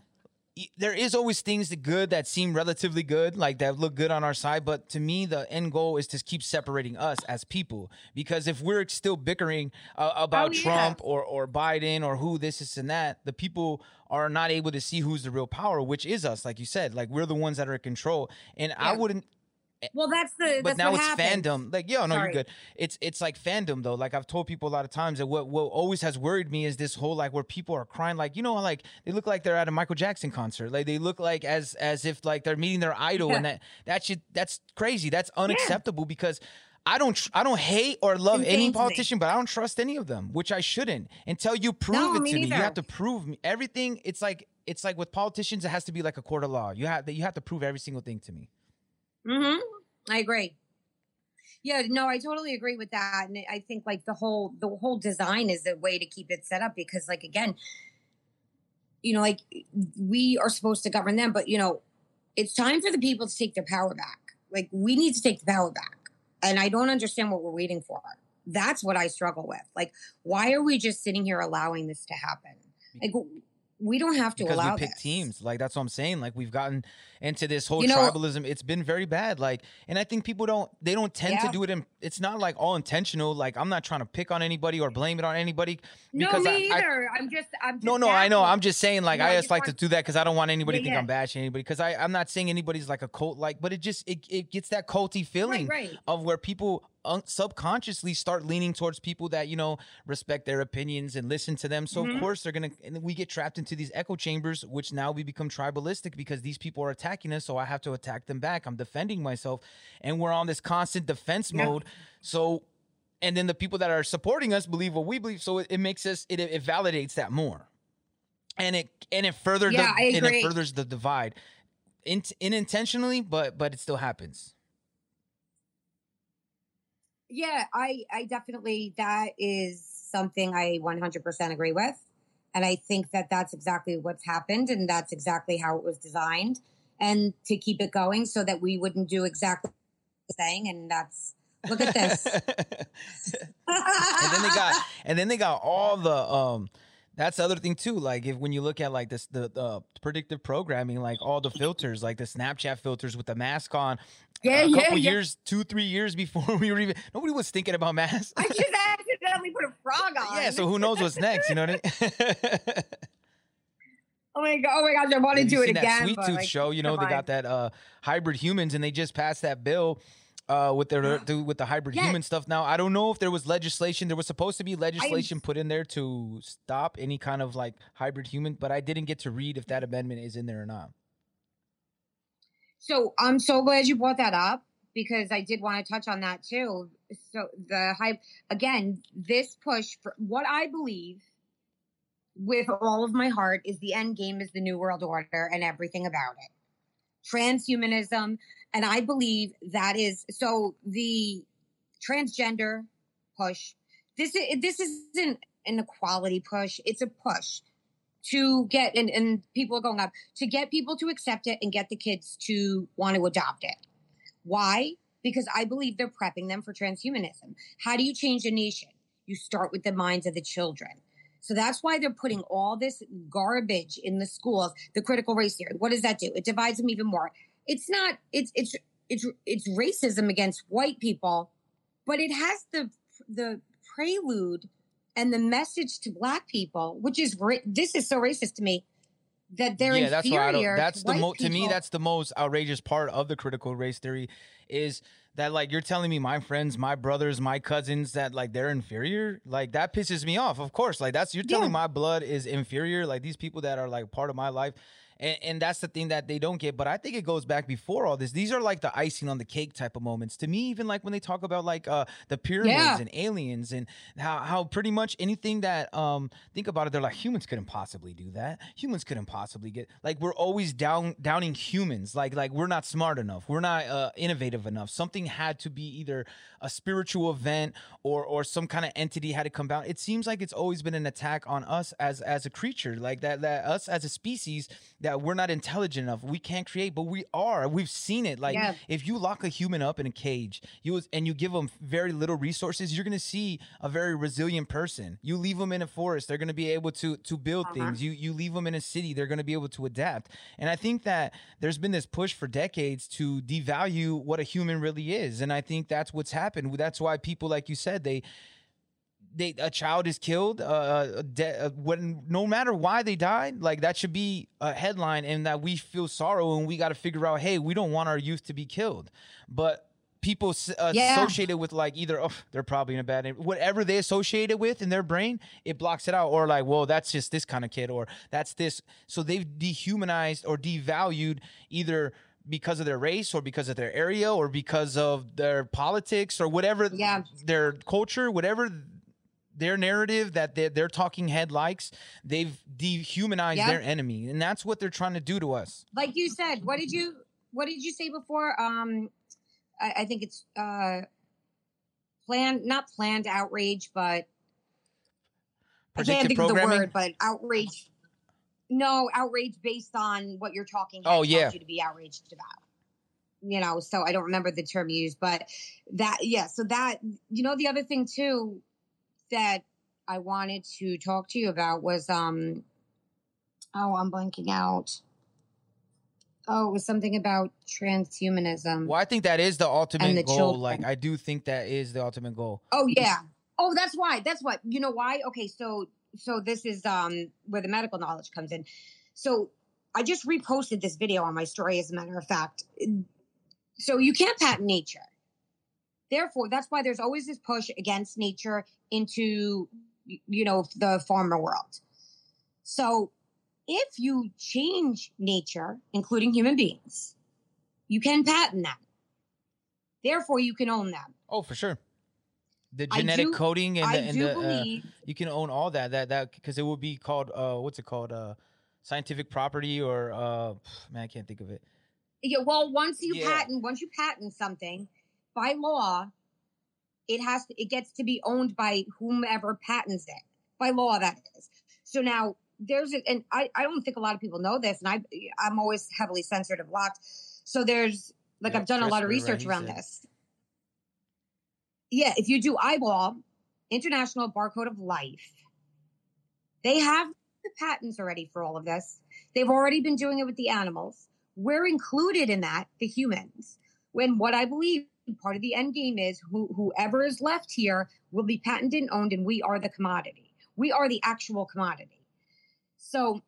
there is always things that good that seem relatively good, like that look good on our side. But to me, the end goal is to keep separating us as people. Because if we're still bickering uh, about Oh, yeah. Trump or or Biden or who this is and that, the people are not able to see who's the real power, which is us. Like you said, like we're the ones that are in control. And I wouldn't Eh, well, that's the. but that's now it's happens. fandom. Like, yo, no, Sorry. you're good. It's it's like fandom though. Like I've told people a lot of times that what what always has worried me is this whole like where people are crying, like you know, like they look like they're at a Michael Jackson concert. Like they look like as as if like they're meeting their idol, and that that should that's crazy. That's unacceptable because. I don't tr- I don't hate or love any politician, but I don't trust any of them, which I shouldn't until you prove No, it to me. You have to prove me everything. It's like it's like with politicians, it has to be like a court of law. You have you have to prove every single thing to me. Hmm I agree. Yeah, no, I totally agree with that, and I think like the whole the whole design is the way to keep it set up because, like, again, you know, like we are supposed to govern them, but you know, it's time for the people to take their power back. Like we need to take the power back. And I don't understand what we're waiting for. That's what I struggle with. Like, why are we just sitting here allowing this to happen? Like, we don't have to because allow we pick this. teams. Like that's what I'm saying. Like we've gotten into this whole You know- tribalism. It's been very bad. Like, and I think people don't they don't tend to do it in. It's not like all intentional. Like I'm not trying to pick on anybody or blame it on anybody. No, because me I- either. I, am just, I'm just No, no, I know. I'm just saying, like, No, I just just like to do that because I don't want anybody Yeah, to think yeah. I'm bashing anybody. Because I, I'm not saying anybody's like a cult, like, but it just it, it gets that culty feeling Right, right. of where people subconsciously start leaning towards people that you know respect their opinions and listen to them. So Mhm. of course they're gonna, and we get trapped into these echo chambers, which now we become tribalistic because these people are attacking us, so I have to attack them back. I'm defending myself, and we're on this constant defense Yeah. mode. So. And then the people that are supporting us believe what we believe, so it, it makes us it, it validates that more and it and it further Yeah, the, and it furthers the divide in, unintentionally but but it still happens Yeah, I, I definitely, that is something I 100% agree with. And I think that that's exactly what's happened. And that's exactly how it was designed. And to keep it going so that we wouldn't do exactly the thing. And that's, look at this. and then they got and then they got all the um that's the other thing too like if when you look at like this the, the predictive programming like all the filters like the snapchat filters with the mask on yeah, a yeah, couple yeah. years two three years before we were even nobody was thinking about masks I just accidentally put a frog on. yeah so who knows what's next you know what i mean Oh my god! Oh my gosh! I want to do it again. That Sweet Tooth like, show, you know, they got that uh, hybrid humans, and they just passed that bill uh, with their do- with the hybrid Yes. human stuff. Now, I don't know if there was legislation. There was supposed to be legislation put in there to stop any kind of like hybrid human, but I didn't get to read if that amendment is in there or not. So I'm so glad you brought that up because I did want to touch on that too. So the hype again, this push for what I believe with all of my heart is the end game is the new world order and everything about it. Transhumanism, and I believe that is so the transgender push. This is this isn't an equality push. It's a push to get and, and people are going up to get people to accept it and get the kids to want to adopt it. Why? Because I believe they're prepping them for transhumanism. How do you change a nation? You start with the minds of the children. So that's why they're putting all this garbage in the schools. The critical race theory. What does that do? It divides them even more. It's not. It's it's it's it's racism against white people, but it has the the prelude and the message to black people, which is this is so racist to me that they're yeah, that's why I don't. That's to the most to me. That's the most outrageous part of the critical race theory, is that like you're telling me my friends, my brothers, my cousins that like they're inferior. Like that pisses me off. Of course, like that's you're telling Yeah. my blood is inferior. Like these people that are like part of my life. And, and that's the thing that they don't get. But I think it goes back before all this. These are like the icing on the cake type of moments. To me, even like when they talk about like uh the pyramids Yeah. and aliens and how how pretty much anything that um think about it, they're like humans couldn't possibly do that. Humans couldn't possibly get like we're always down downing humans. Like like we're not smart enough. We're not uh, innovative enough. Something had to be either a spiritual event or or some kind of entity had to come down. It seems like it's always been an attack on us as as a creature, like that that us as a species that we're not intelligent enough. We can't create, but we are. We've seen it. Like Yeah. if you lock a human up in a cage, you and you give them very little resources, you're gonna see a very resilient person. You leave them in a forest, they're gonna be able to to build Uh-huh. things. You you leave them in a city, they're gonna be able to adapt. And I think that there's been this push for decades to devalue what a human really is, and I think that's what's happened. That's why people, like you said, they they a child is killed uh, de- uh when no matter why they died like that should be a headline and that we feel sorrow and we got to figure out hey we don't want our youth to be killed but people uh, Yeah. associated with like either oh they're probably in a bad whatever they associate it with in their brain it blocks it out or like well that's just this kind of kid or that's this so they've dehumanized or devalued either because of their race or because of their area or because of their politics or whatever Yeah. their culture whatever their narrative that their, their talking head likes they've dehumanized Yeah. their enemy and that's what they're trying to do to us like you said. What did you What did you say before? Um, I, I think it's uh, planned, not planned outrage, but I can't think of the word, but outrage. No, outrage based on what you're talking. Oh, yeah. you to be outraged about. You know, so I don't remember the term used, but that yeah. So that you know, the other thing too that I wanted to talk to you about was um. Oh, I'm blanking out. Oh, it was something about transhumanism. Well, I think that is the ultimate the goal. children. Like, I do think that is the ultimate goal. Oh yeah. Oh, that's why. That's why. You know why? Okay, so so this is um where the medical knowledge comes in. So I just reposted this video on my story as a matter of fact. So you can't patent nature. Therefore, that's why there's always this push against nature into you know the farmer world. So if you change nature, including human beings, you can patent them. Therefore, you can own them. Oh, for sure. The genetic do- coding and I the, and the, uh, you can own all that. That that because it would be called uh, what's it called? Uh, scientific property or uh, man, I can't think of it. Yeah, well, once you Yeah. patent, once you patent something, by law, it has to, it gets to be owned by whomever patents it. By law, that is. So now there's a, and I, I don't think a lot of people know this, and I I'm always heavily censored and blocked. So there's like I've done a lot of CRISPR, right, research around said. this. Yeah, if you do iBOL, International Barcode of Life, they have the patents already for all of this. They've already been doing it with the animals. We're included in that, the humans. When what I believe part of the end game is who, whoever is left here will be patented and owned, and we are the commodity. We are the actual commodity. So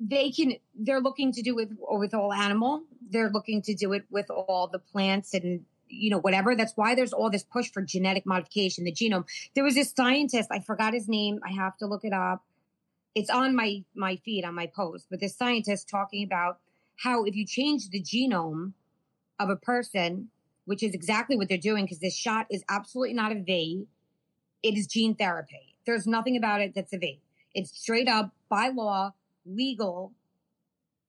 they can they're looking to do with with all animal. They're looking to do it with all the plants and you know whatever. That's why there's all this push for genetic modification, the genome. There was this scientist, I forgot his name. I have to look it up it's on my my feed on my post but this scientist talking about how if you change the genome of a person which is exactly what they're doing because this shot is absolutely not a v. It is gene therapy. There's nothing about it that's a v. It's straight up by law legal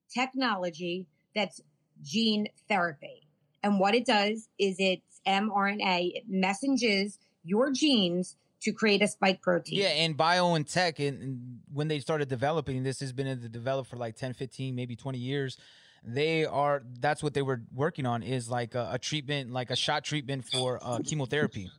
technology that's gene therapy. And what it does is it's mrna. It messages your genes to create a spike protein. Yeah, and BioNTech, and, and when they started developing this, has been in the develop for like 10, 15, maybe 20 years. They are, that's what they were working on is like a, a treatment, like a shot treatment for uh, chemotherapy.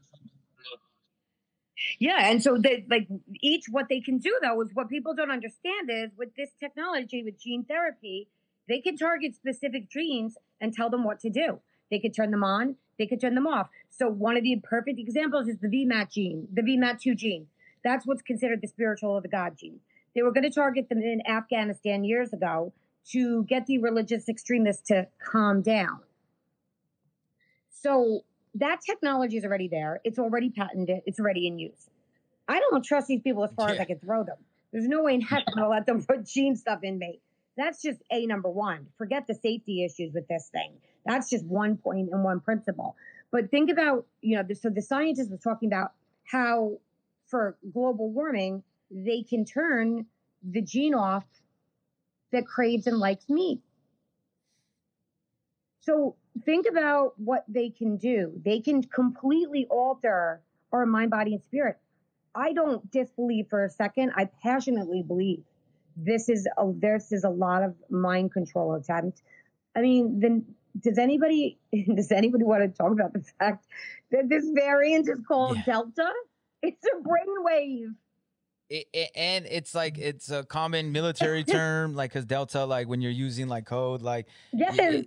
Yeah, and so they like each what they can do though is what people don't understand is with this technology with gene therapy, they can target specific genes and tell them what to do. They could turn them on, they could turn them off. So one of the perfect examples is the VMAT gene, the VMAT2 gene. That's what's considered the spiritual or the God gene. They were going to target them in Afghanistan years ago to get the religious extremists to calm down. So that technology is already there. It's already patented. It's already in use. I don't trust these people as far as I can throw them. There's no way in heck I'm gonna let them put gene stuff in me. That's just a number one. Forget the safety issues with this thing. That's just one point and one principle. But think about, you know, so the scientist was talking about how for global warming, they can turn the gene off that craves and likes meat. So think about what they can do. They can completely alter our mind, body, and spirit. I don't disbelieve for a second. I passionately believe this is a this is a lot of mind control attempt. I mean, then does anybody does anybody want to talk about the fact that this variant is called Yeah. Delta? It's a brainwave. It, it- and it's like, mm. it's a common military term, like, cause Delta, like when you're using like code, like Yes. it-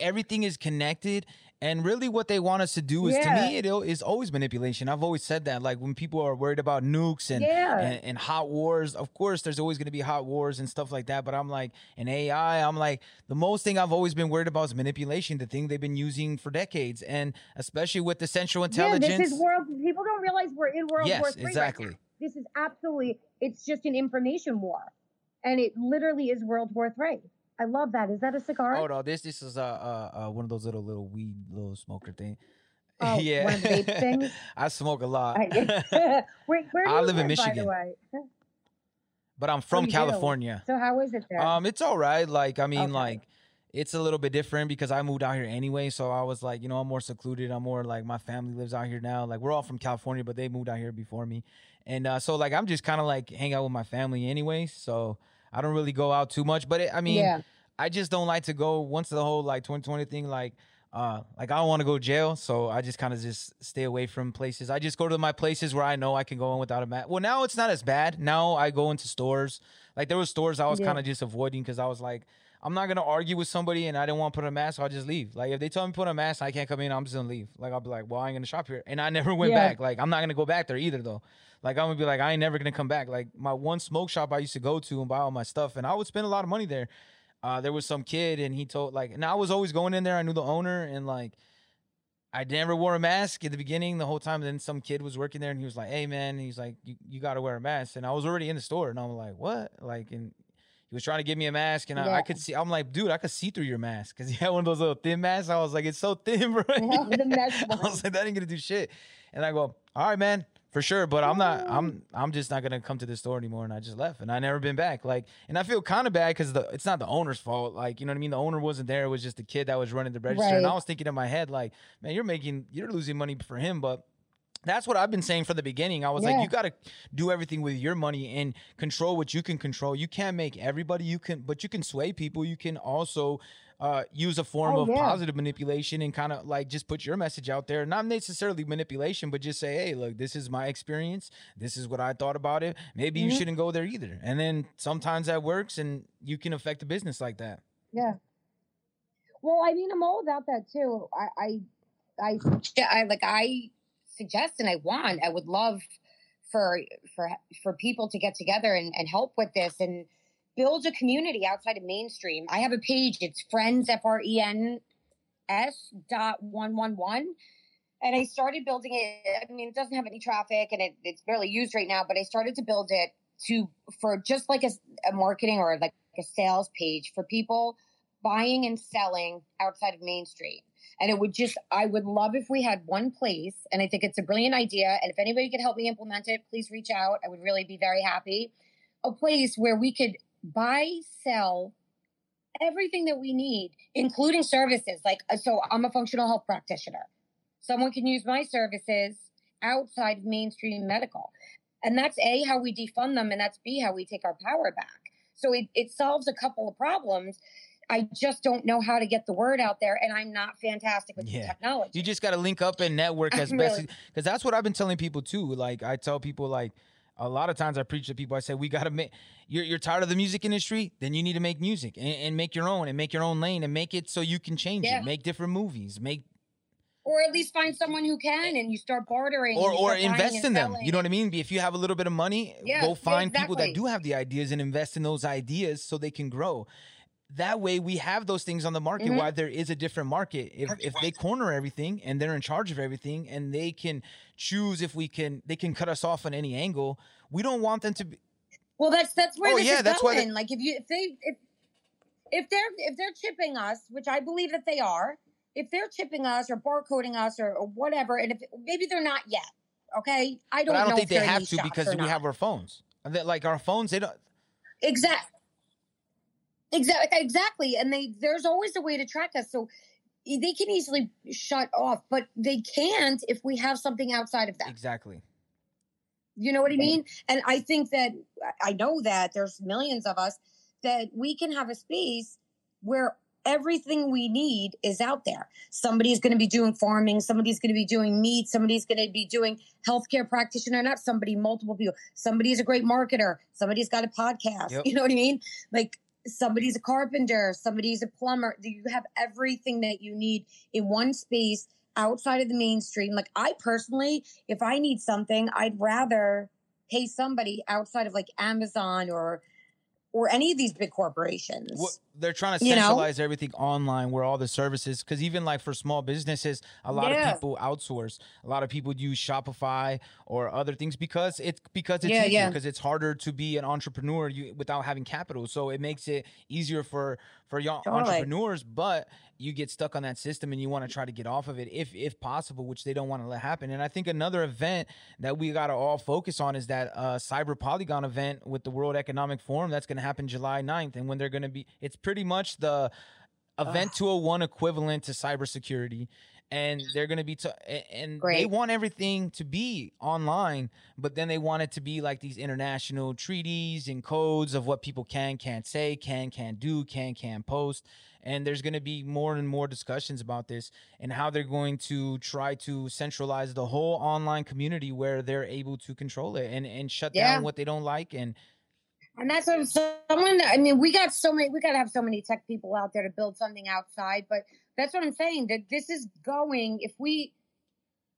everything is connected and really what they want us to do is to me it is always manipulation i've always said that like when people are worried about nukes and yeah. and, and hot wars of course there's always going to be hot wars and stuff like that but i'm like in ai i'm like the most thing i've always been worried about is manipulation the thing they've been using for decades and especially with the central intelligence Yeah, this is world. People don't realize we're in World War yes III. right exactly now. This is absolutely. It's just an information war, and it literally is World War Three. I love that. Is that a cigar? oh no this this is uh, uh uh one of those little little weed little smoker thing Oh, yeah one vape things? i smoke a lot I- where, where do I you live in Michigan. but i'm from you do? california so how is it there? Um, it's all right. Like, I mean, Okay. like, it's a little bit different because I moved out here anyway. So I was like, you know, I'm more secluded. I'm more like my family lives out here now. Like, we're all from California, but they moved out here before me, and uh, so like I'm just kind of like hang out with my family anyway. So I don't really go out too much. But it, I mean, yeah. I just don't like to go once the whole like 2020 thing like uh like I don't want to go to jail, so I just kind of just stay away from places. I just go to my places where I know I can go in without a mask. Well, now it's not as bad. Now I go into stores. Like there were stores I was Yeah. kind of just avoiding because I was like, I'm not gonna argue with somebody and I didn't want to put on a mask. So I'll just leave. Like if they tell me to put on a mask, I can't come in. I'm just gonna leave. Like I'll be like, well, I ain't gonna shop here, and I never went Yeah. back. Like I'm not gonna go back there either though. Like I'm gonna be like, I ain't never gonna come back. Like my one smoke shop I used to go to and buy all my stuff, and I would spend a lot of money there. Uh, there was some kid and he told like, and I was always going in there. I knew the owner and like, I never wore a mask at the beginning the whole time. Then some kid was working there and he was like, "Hey man," he's like, "You, you got to wear a mask." And I was already in the store and I'm like, "What?" Like, and he was trying to give me a mask and I, I could see. I'm like, "Dude, I could see through your mask because he had one of those little thin masks." I was like, "It's so thin, bro." the mesh I was like, "That ain't gonna do shit." And I go, "All right, man." For sure, but I'm not. I'm. I'm just not gonna come to the store anymore, and I just left, and I never been back. Like, and I feel kind of bad because the it's not the owner's fault. Like, you know what I mean? The owner wasn't there. It was just the kid that was running the register, and I was thinking in my head, like, man, you're making, you're losing money for him, but that's what I've been saying from the beginning. I was like, you got to do everything with your money and control what you can control. You can't make everybody you can, but you can sway people. You can also uh, use a form Oh, of yeah. positive manipulation and kind of like just put your message out there. Not necessarily manipulation, but just say, hey, look, this is my experience. This is what I thought about it. Maybe you Mhm. shouldn't go there either. And then sometimes that works and you can affect the business like that. Yeah. Well, I mean, I'm all about that too. I, I, I, yeah, I like. I suggest and I want. I would love for for for people to get together and, and help with this and build a community outside of mainstream. I have a page. It's friends f r e n s dot one one one. And I started building it. I mean, it doesn't have any traffic and it, it's barely used right now, but I started to build it to for just like a marketing or like a sales page for people buying and selling outside of Main Street. And it would just, I would love if we had one place, and I think it's a brilliant idea. And if anybody could help me implement it, please reach out. I would really be very happy. A place where we could buy, sell everything that we need, including services. Like, uh, so I'm a functional health practitioner. Someone can use my services outside of mainstream medical. And that's A, how we defund them, and that's B, how we take our power back. So it, it solves a couple of problems. I just don't know how to get the word out there, and I'm not fantastic with the Yeah. technology. You just got to link up and network as best because that's what I've been telling people too. Like I tell people like a lot of times I preach to people. I say we got to make. You're you're tired of the music industry, then you need to make music and, and make your own and make your own lane and make it so you can change Yeah. it. Make different movies. Make or at least find someone who can, and you start bartering, or or invest in them. selling You know what I mean? If you have a little bit of money, Yeah, go find people that do have the ideas and invest in those ideas so they can grow. That way, we have those things on the market. Mhm. Why there is a different market. If if they corner everything and they're in charge of everything and they can choose if we can, they can cut us off on any angle. We don't want them to be. Well, that's that's where Oh, this yeah, is that's why going. the- like if you if they if if they're if they're chipping us, which I believe that they are, if they're chipping us or barcoding us or, or whatever, and if maybe they're not yet, okay, I don't. But I don't know think if they have to because we not. have our phones. That, like our phones, they don't. Exact. Exactly. Exactly. And they there's always a way to track us. So they can easily shut off, but they can't if we have something outside of that. Exactly. You know what I mean? And I think that I know that there's millions of us that we can have a space where everything we need is out there. Somebody's going to be doing farming, somebody's going to be doing meat, somebody's going to be doing healthcare practitioner, not somebody, multiple people. Somebody's a great marketer, somebody's got a podcast. Yep. You know what I mean? Like somebody's a carpenter, somebody's a plumber. You have everything that you need in one space outside of the mainstream. Like I personally, if I need something, I'd rather pay somebody outside of like Amazon or or any of these big corporations. What, they're trying to You know? centralize everything online where all the services because even like for small businesses a lot Yeah. of people outsource a lot of people use shopify or other things because it's because it's Yeah, easier yeah. because it's harder to be an entrepreneur you, without having capital so it makes it easier for for young Totally. entrepreneurs but you get stuck on that system and you want to try to get off of it if if possible which they don't want to let happen. And i think another event that we got to all focus on is that uh cyber polygon event with the world economic forum that's going to happen july 9th and when they're going to be it's pretty much the event 201 equivalent to cybersecurity and they're gonna be t- and they want everything to be online, but then they want it to be like these international treaties and codes of what people can can't say, can can't do, can can post. And there's going to be more and more discussions about this and how they're going to try to centralize the whole online community where they're able to control it and, and shut Yeah. down what they don't like and And that's what someone. I mean, we got so many. We got to have so many tech people out there to build something outside. But that's what I'm saying. That this is going. If we,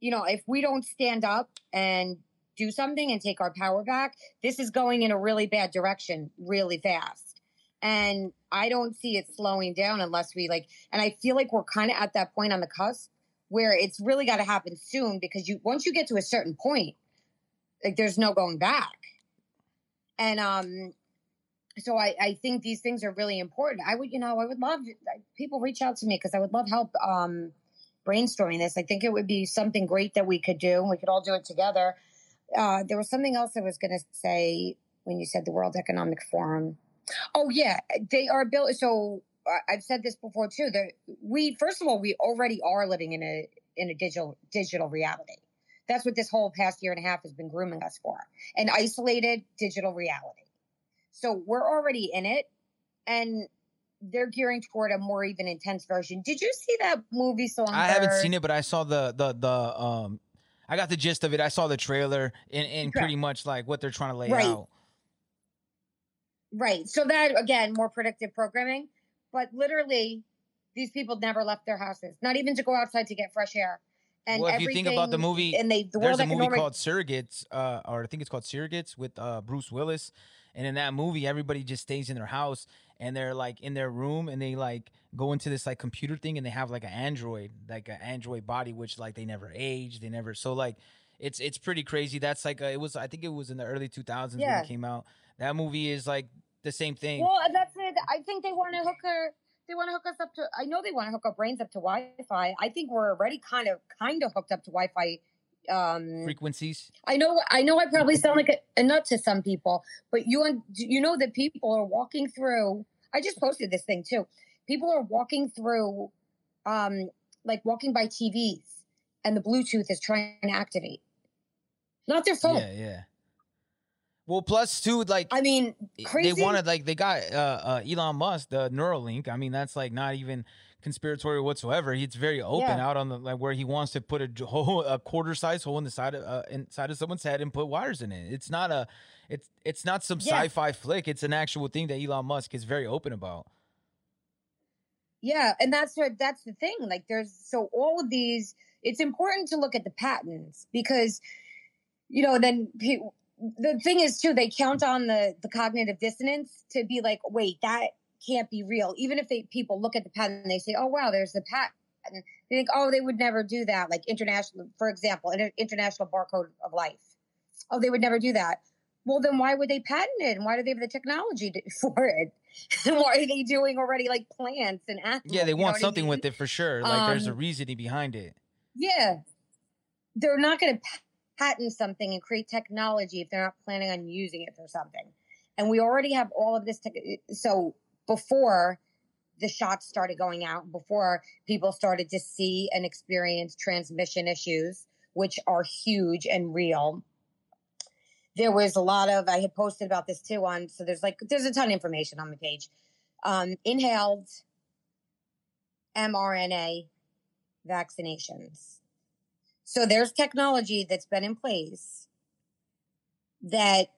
you know, if we don't stand up and do something and take our power back, this is going in a really bad direction, really fast. And I don't see it slowing down unless we like. And I feel like we're kind of at that point on the cusp where it's really got to happen soon because you once you get to a certain point, like there's no going back. And um, so I, I think these things are really important. I would, you know, I would love people reach out to me because I would love help um, brainstorming this. I think it would be something great that we could do. We could all do it together. Uh, there was something else I was going to say when you said the World Economic Forum. Oh yeah, they are built. So uh, I've said this before too. That we first of all we already are living in a in a digital digital reality. That's what this whole past year and a half has been grooming us for an isolated digital reality. So we're already in it, and they're gearing toward a more even intense version. Did you see that movie song? I haven't seen it, but I saw the the the um, I got the gist of it. I saw the trailer and and pretty much like what they're trying to lay Right. out. Right. So that again, more predictive programming, but literally, these people never left their houses, not even to go outside to get fresh air. And Well, if you think about the movie, and they the There's a movie called Surrogates, uh, or I think it's called Surrogates with uh, Bruce Willis. And in that movie, everybody just stays in their house and they're like in their room and they like go into this like computer thing and they have like an android, like an android body, which like they never age, they never. So like, it's it's pretty crazy. That's like a, it was. I think it was in the early 2000s when it came out. That movie is like the same thing. Well, that's it. I think they want to hook her. They want to hook us up to. I know they want to hook our brains up to Wi-Fi. I think we're already kind of kind of hooked up to Wi-Fi. Um, Frequencies. I know. I know. I probably sound like a, a nut to some people, but you you know that people are walking through. I just posted this thing too. People are walking through, um, like walking by TVs, and the Bluetooth is trying to activate, not their phone. Yeah, yeah. Well, plus two, like I mean, they wanted like they got uh, uh Elon Musk the Neuralink. I mean, that's like not even conspiratorial whatsoever. He's very open Yeah. out on the like where he wants to put a hole, a quarter size hole in the side of uh, inside of someone's head and put wires in it. It's not a, it's it's not some Yeah. sci-fi flick. It's an actual thing that Elon Musk is very open about. Yeah, and that's what that's the thing. Like there's so all of these it's important to look at the patents because you know then the thing is too they count on the the cognitive dissonance to be like wait that can't be real even if they people look at the patent and they say oh wow there's the patent they think oh they would never do that like international for example inter- international barcode of life oh they would never do that well then why would they patent it and why do they have the technology to, for it and why are they doing already like plants and animals Yeah, they you know want what I something mean? with it for sure. Like there's a Um, reasoning behind it. Yeah. They're not going to patent something and create technology if they're not planning on using it for something. And we already have all of this. Tech- so before the shots started going out, before people started to see and experience transmission issues, which are huge and real, there was a lot of, I had posted about this too on, so there's like, there's a ton of information on the page. Um, inhaled mRNA vaccinations. So there's technology that's been in place that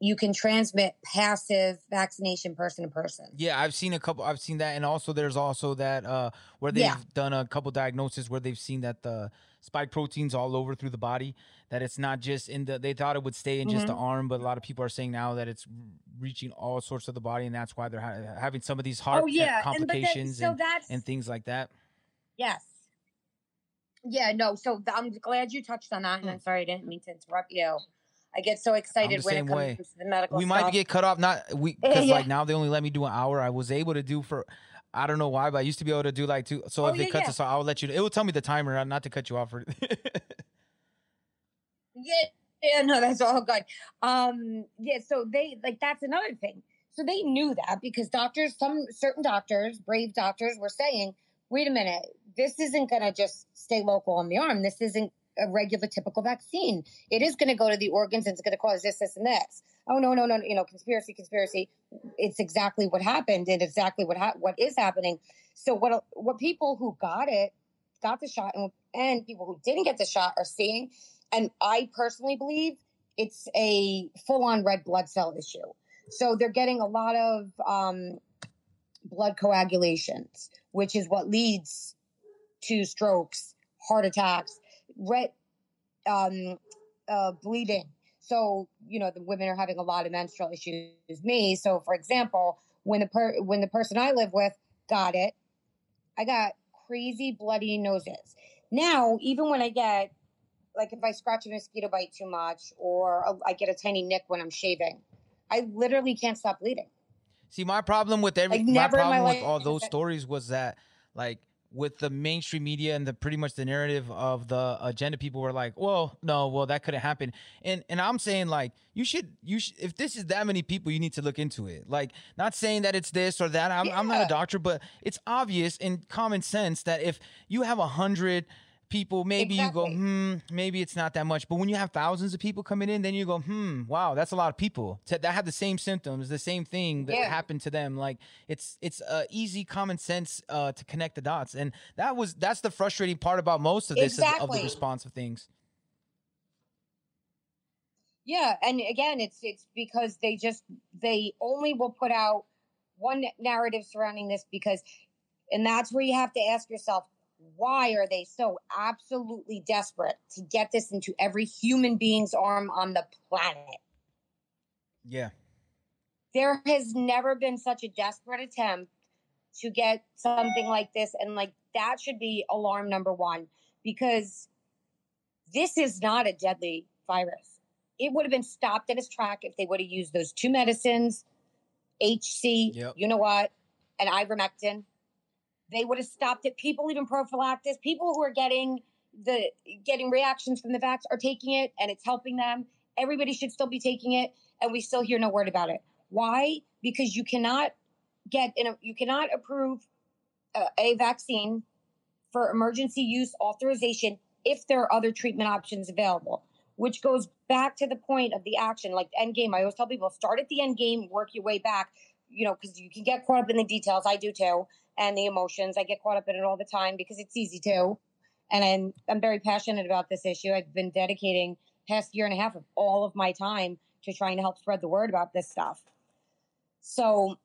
you can transmit passive vaccination person to person. Yeah, I've seen a couple. I've seen that, and also there's also that uh where they've Yeah. done a couple diagnoses where they've seen that the spike proteins all over through the body. That it's not just in the. They thought it would stay in just the Mm-hmm. arm, but a lot of people are saying now that it's reaching all sorts of the body, and that's why they're ha- having some of these heart oh yeah, and, that, complications so and, and things like that. yes, yeah, no. So I'm glad you touched on that, and Mm. I'm sorry I didn't mean to interrupt you. I get so excited when it comes way. to the medical. we might get cut off. Not we because yeah. like now they only let me do an hour. I was able to do for. I don't know why, but I used to be able to do like two. So Oh, if yeah, it cuts yeah. us off, I'll let you. It will tell me the timer, not to cut you off. For Yeah, yeah, no, that's all good. Um, yeah, so they like that's another thing. So they knew that because doctors, some certain doctors, brave doctors, were saying, "Wait a minute, this isn't going to just stay local on the arm. This isn't a regular typical vaccine. It is going to go to the organs and it's going to cause this, this, and this. Oh no, no, no, you know, conspiracy, conspiracy. It's exactly what happened and exactly what ha- what is happening. So what what people who got it, got the shot, and, and people who didn't get the shot are seeing, and I personally believe it's a full on red blood cell issue. So they're getting a lot of um, blood coagulations, which is what leads to strokes, heart attacks, red um, uh, bleeding. So you know the women are having a lot of menstrual issues. Me, so for example, when the per- when the person I live with got it, I got crazy bloody noses. Now, even when I get like if I scratch a mosquito bite too much, or a, I get a tiny nick when I'm shaving, I literally can't stop bleeding. See, my problem with every Like, my never my problem with all those stories was that like with the mainstream media and the pretty much the narrative of the agenda people were like well no well that couldn't happen. And and i'm saying like you should you should if this is that many people you need to look into it. Like not saying that it's this or that. I'm, I'm not a doctor but it's obvious in common sense that if you have a hundred people maybe you go hmm maybe it's not that much. But when you have thousands of people coming in then you go hmm wow that's a lot of people. That have the same symptoms the same thing that Yeah. happened to them. Like it's it's uh, easy common sense uh, to connect the dots. And that was that's the frustrating part about most of this of, of the response of things. Yeah, and again, it's it's because they just they only will put out one narrative surrounding this because, and that's where you have to ask yourself, why are they so absolutely desperate to get this into every human being's arm on the planet? yeah There has never been such a desperate attempt to get something like this, and like that should be alarm number one because this is not a deadly virus. It would have been stopped in its track if they would have used those two medicines, HC, Yep. you know what, and ivermectin. They would have stopped it. People even prophylaxis. People who are getting the getting reactions from the vax are taking it, and it's helping them. Everybody should still be taking it, and we still hear no word about it. Why? Because you cannot get in a, you cannot approve a, a vaccine for emergency use authorization if there are other treatment options available, which goes back to the point of the action, like end game. I always tell people start at the end game, work your way back, you know, because you can get caught up in the details. I do too, and the emotions. I get caught up in it all the time because it's easy to. And I'm, I'm very passionate about this issue. I've been dedicating past year and a half of all of my time to trying to help spread the word about this stuff. So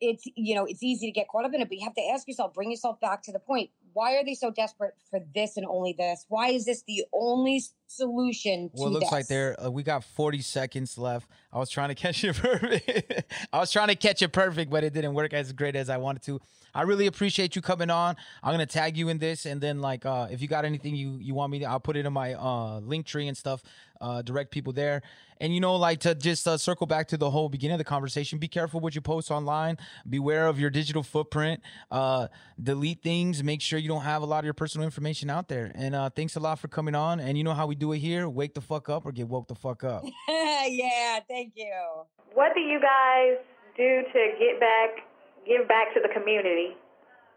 it's you know it's easy to get caught up in it but you have to ask yourself bring yourself back to the point why are they so desperate for this and only this? Why is this the only solution to well it looks like this? there uh, we got 40 seconds left. I was trying to catch it perfect. I was trying to catch it perfect but it didn't work as great as i wanted to. I really appreciate you coming on. I'm gonna tag you in this and then like uh if you got anything you you want me to i'll put it in my uh Linktree and stuff uh direct people there. And you know like to just uh, circle back to the whole beginning of the conversation be careful what you post online. Beware of your digital footprint. Uh delete things. Make sure you don't have a lot of your personal information out there. And uh thanks a lot for coming on. And you know how we do it here wake the fuck up or get woke the fuck up. Yeah thank you. What do you guys do to get back, give back to the community?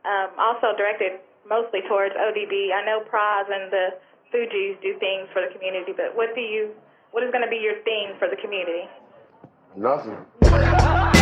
Um, also directed mostly towards ODB. I know Pras and the Fugees do things for the community, but what do you, what is going to be your thing for the community? Nothing.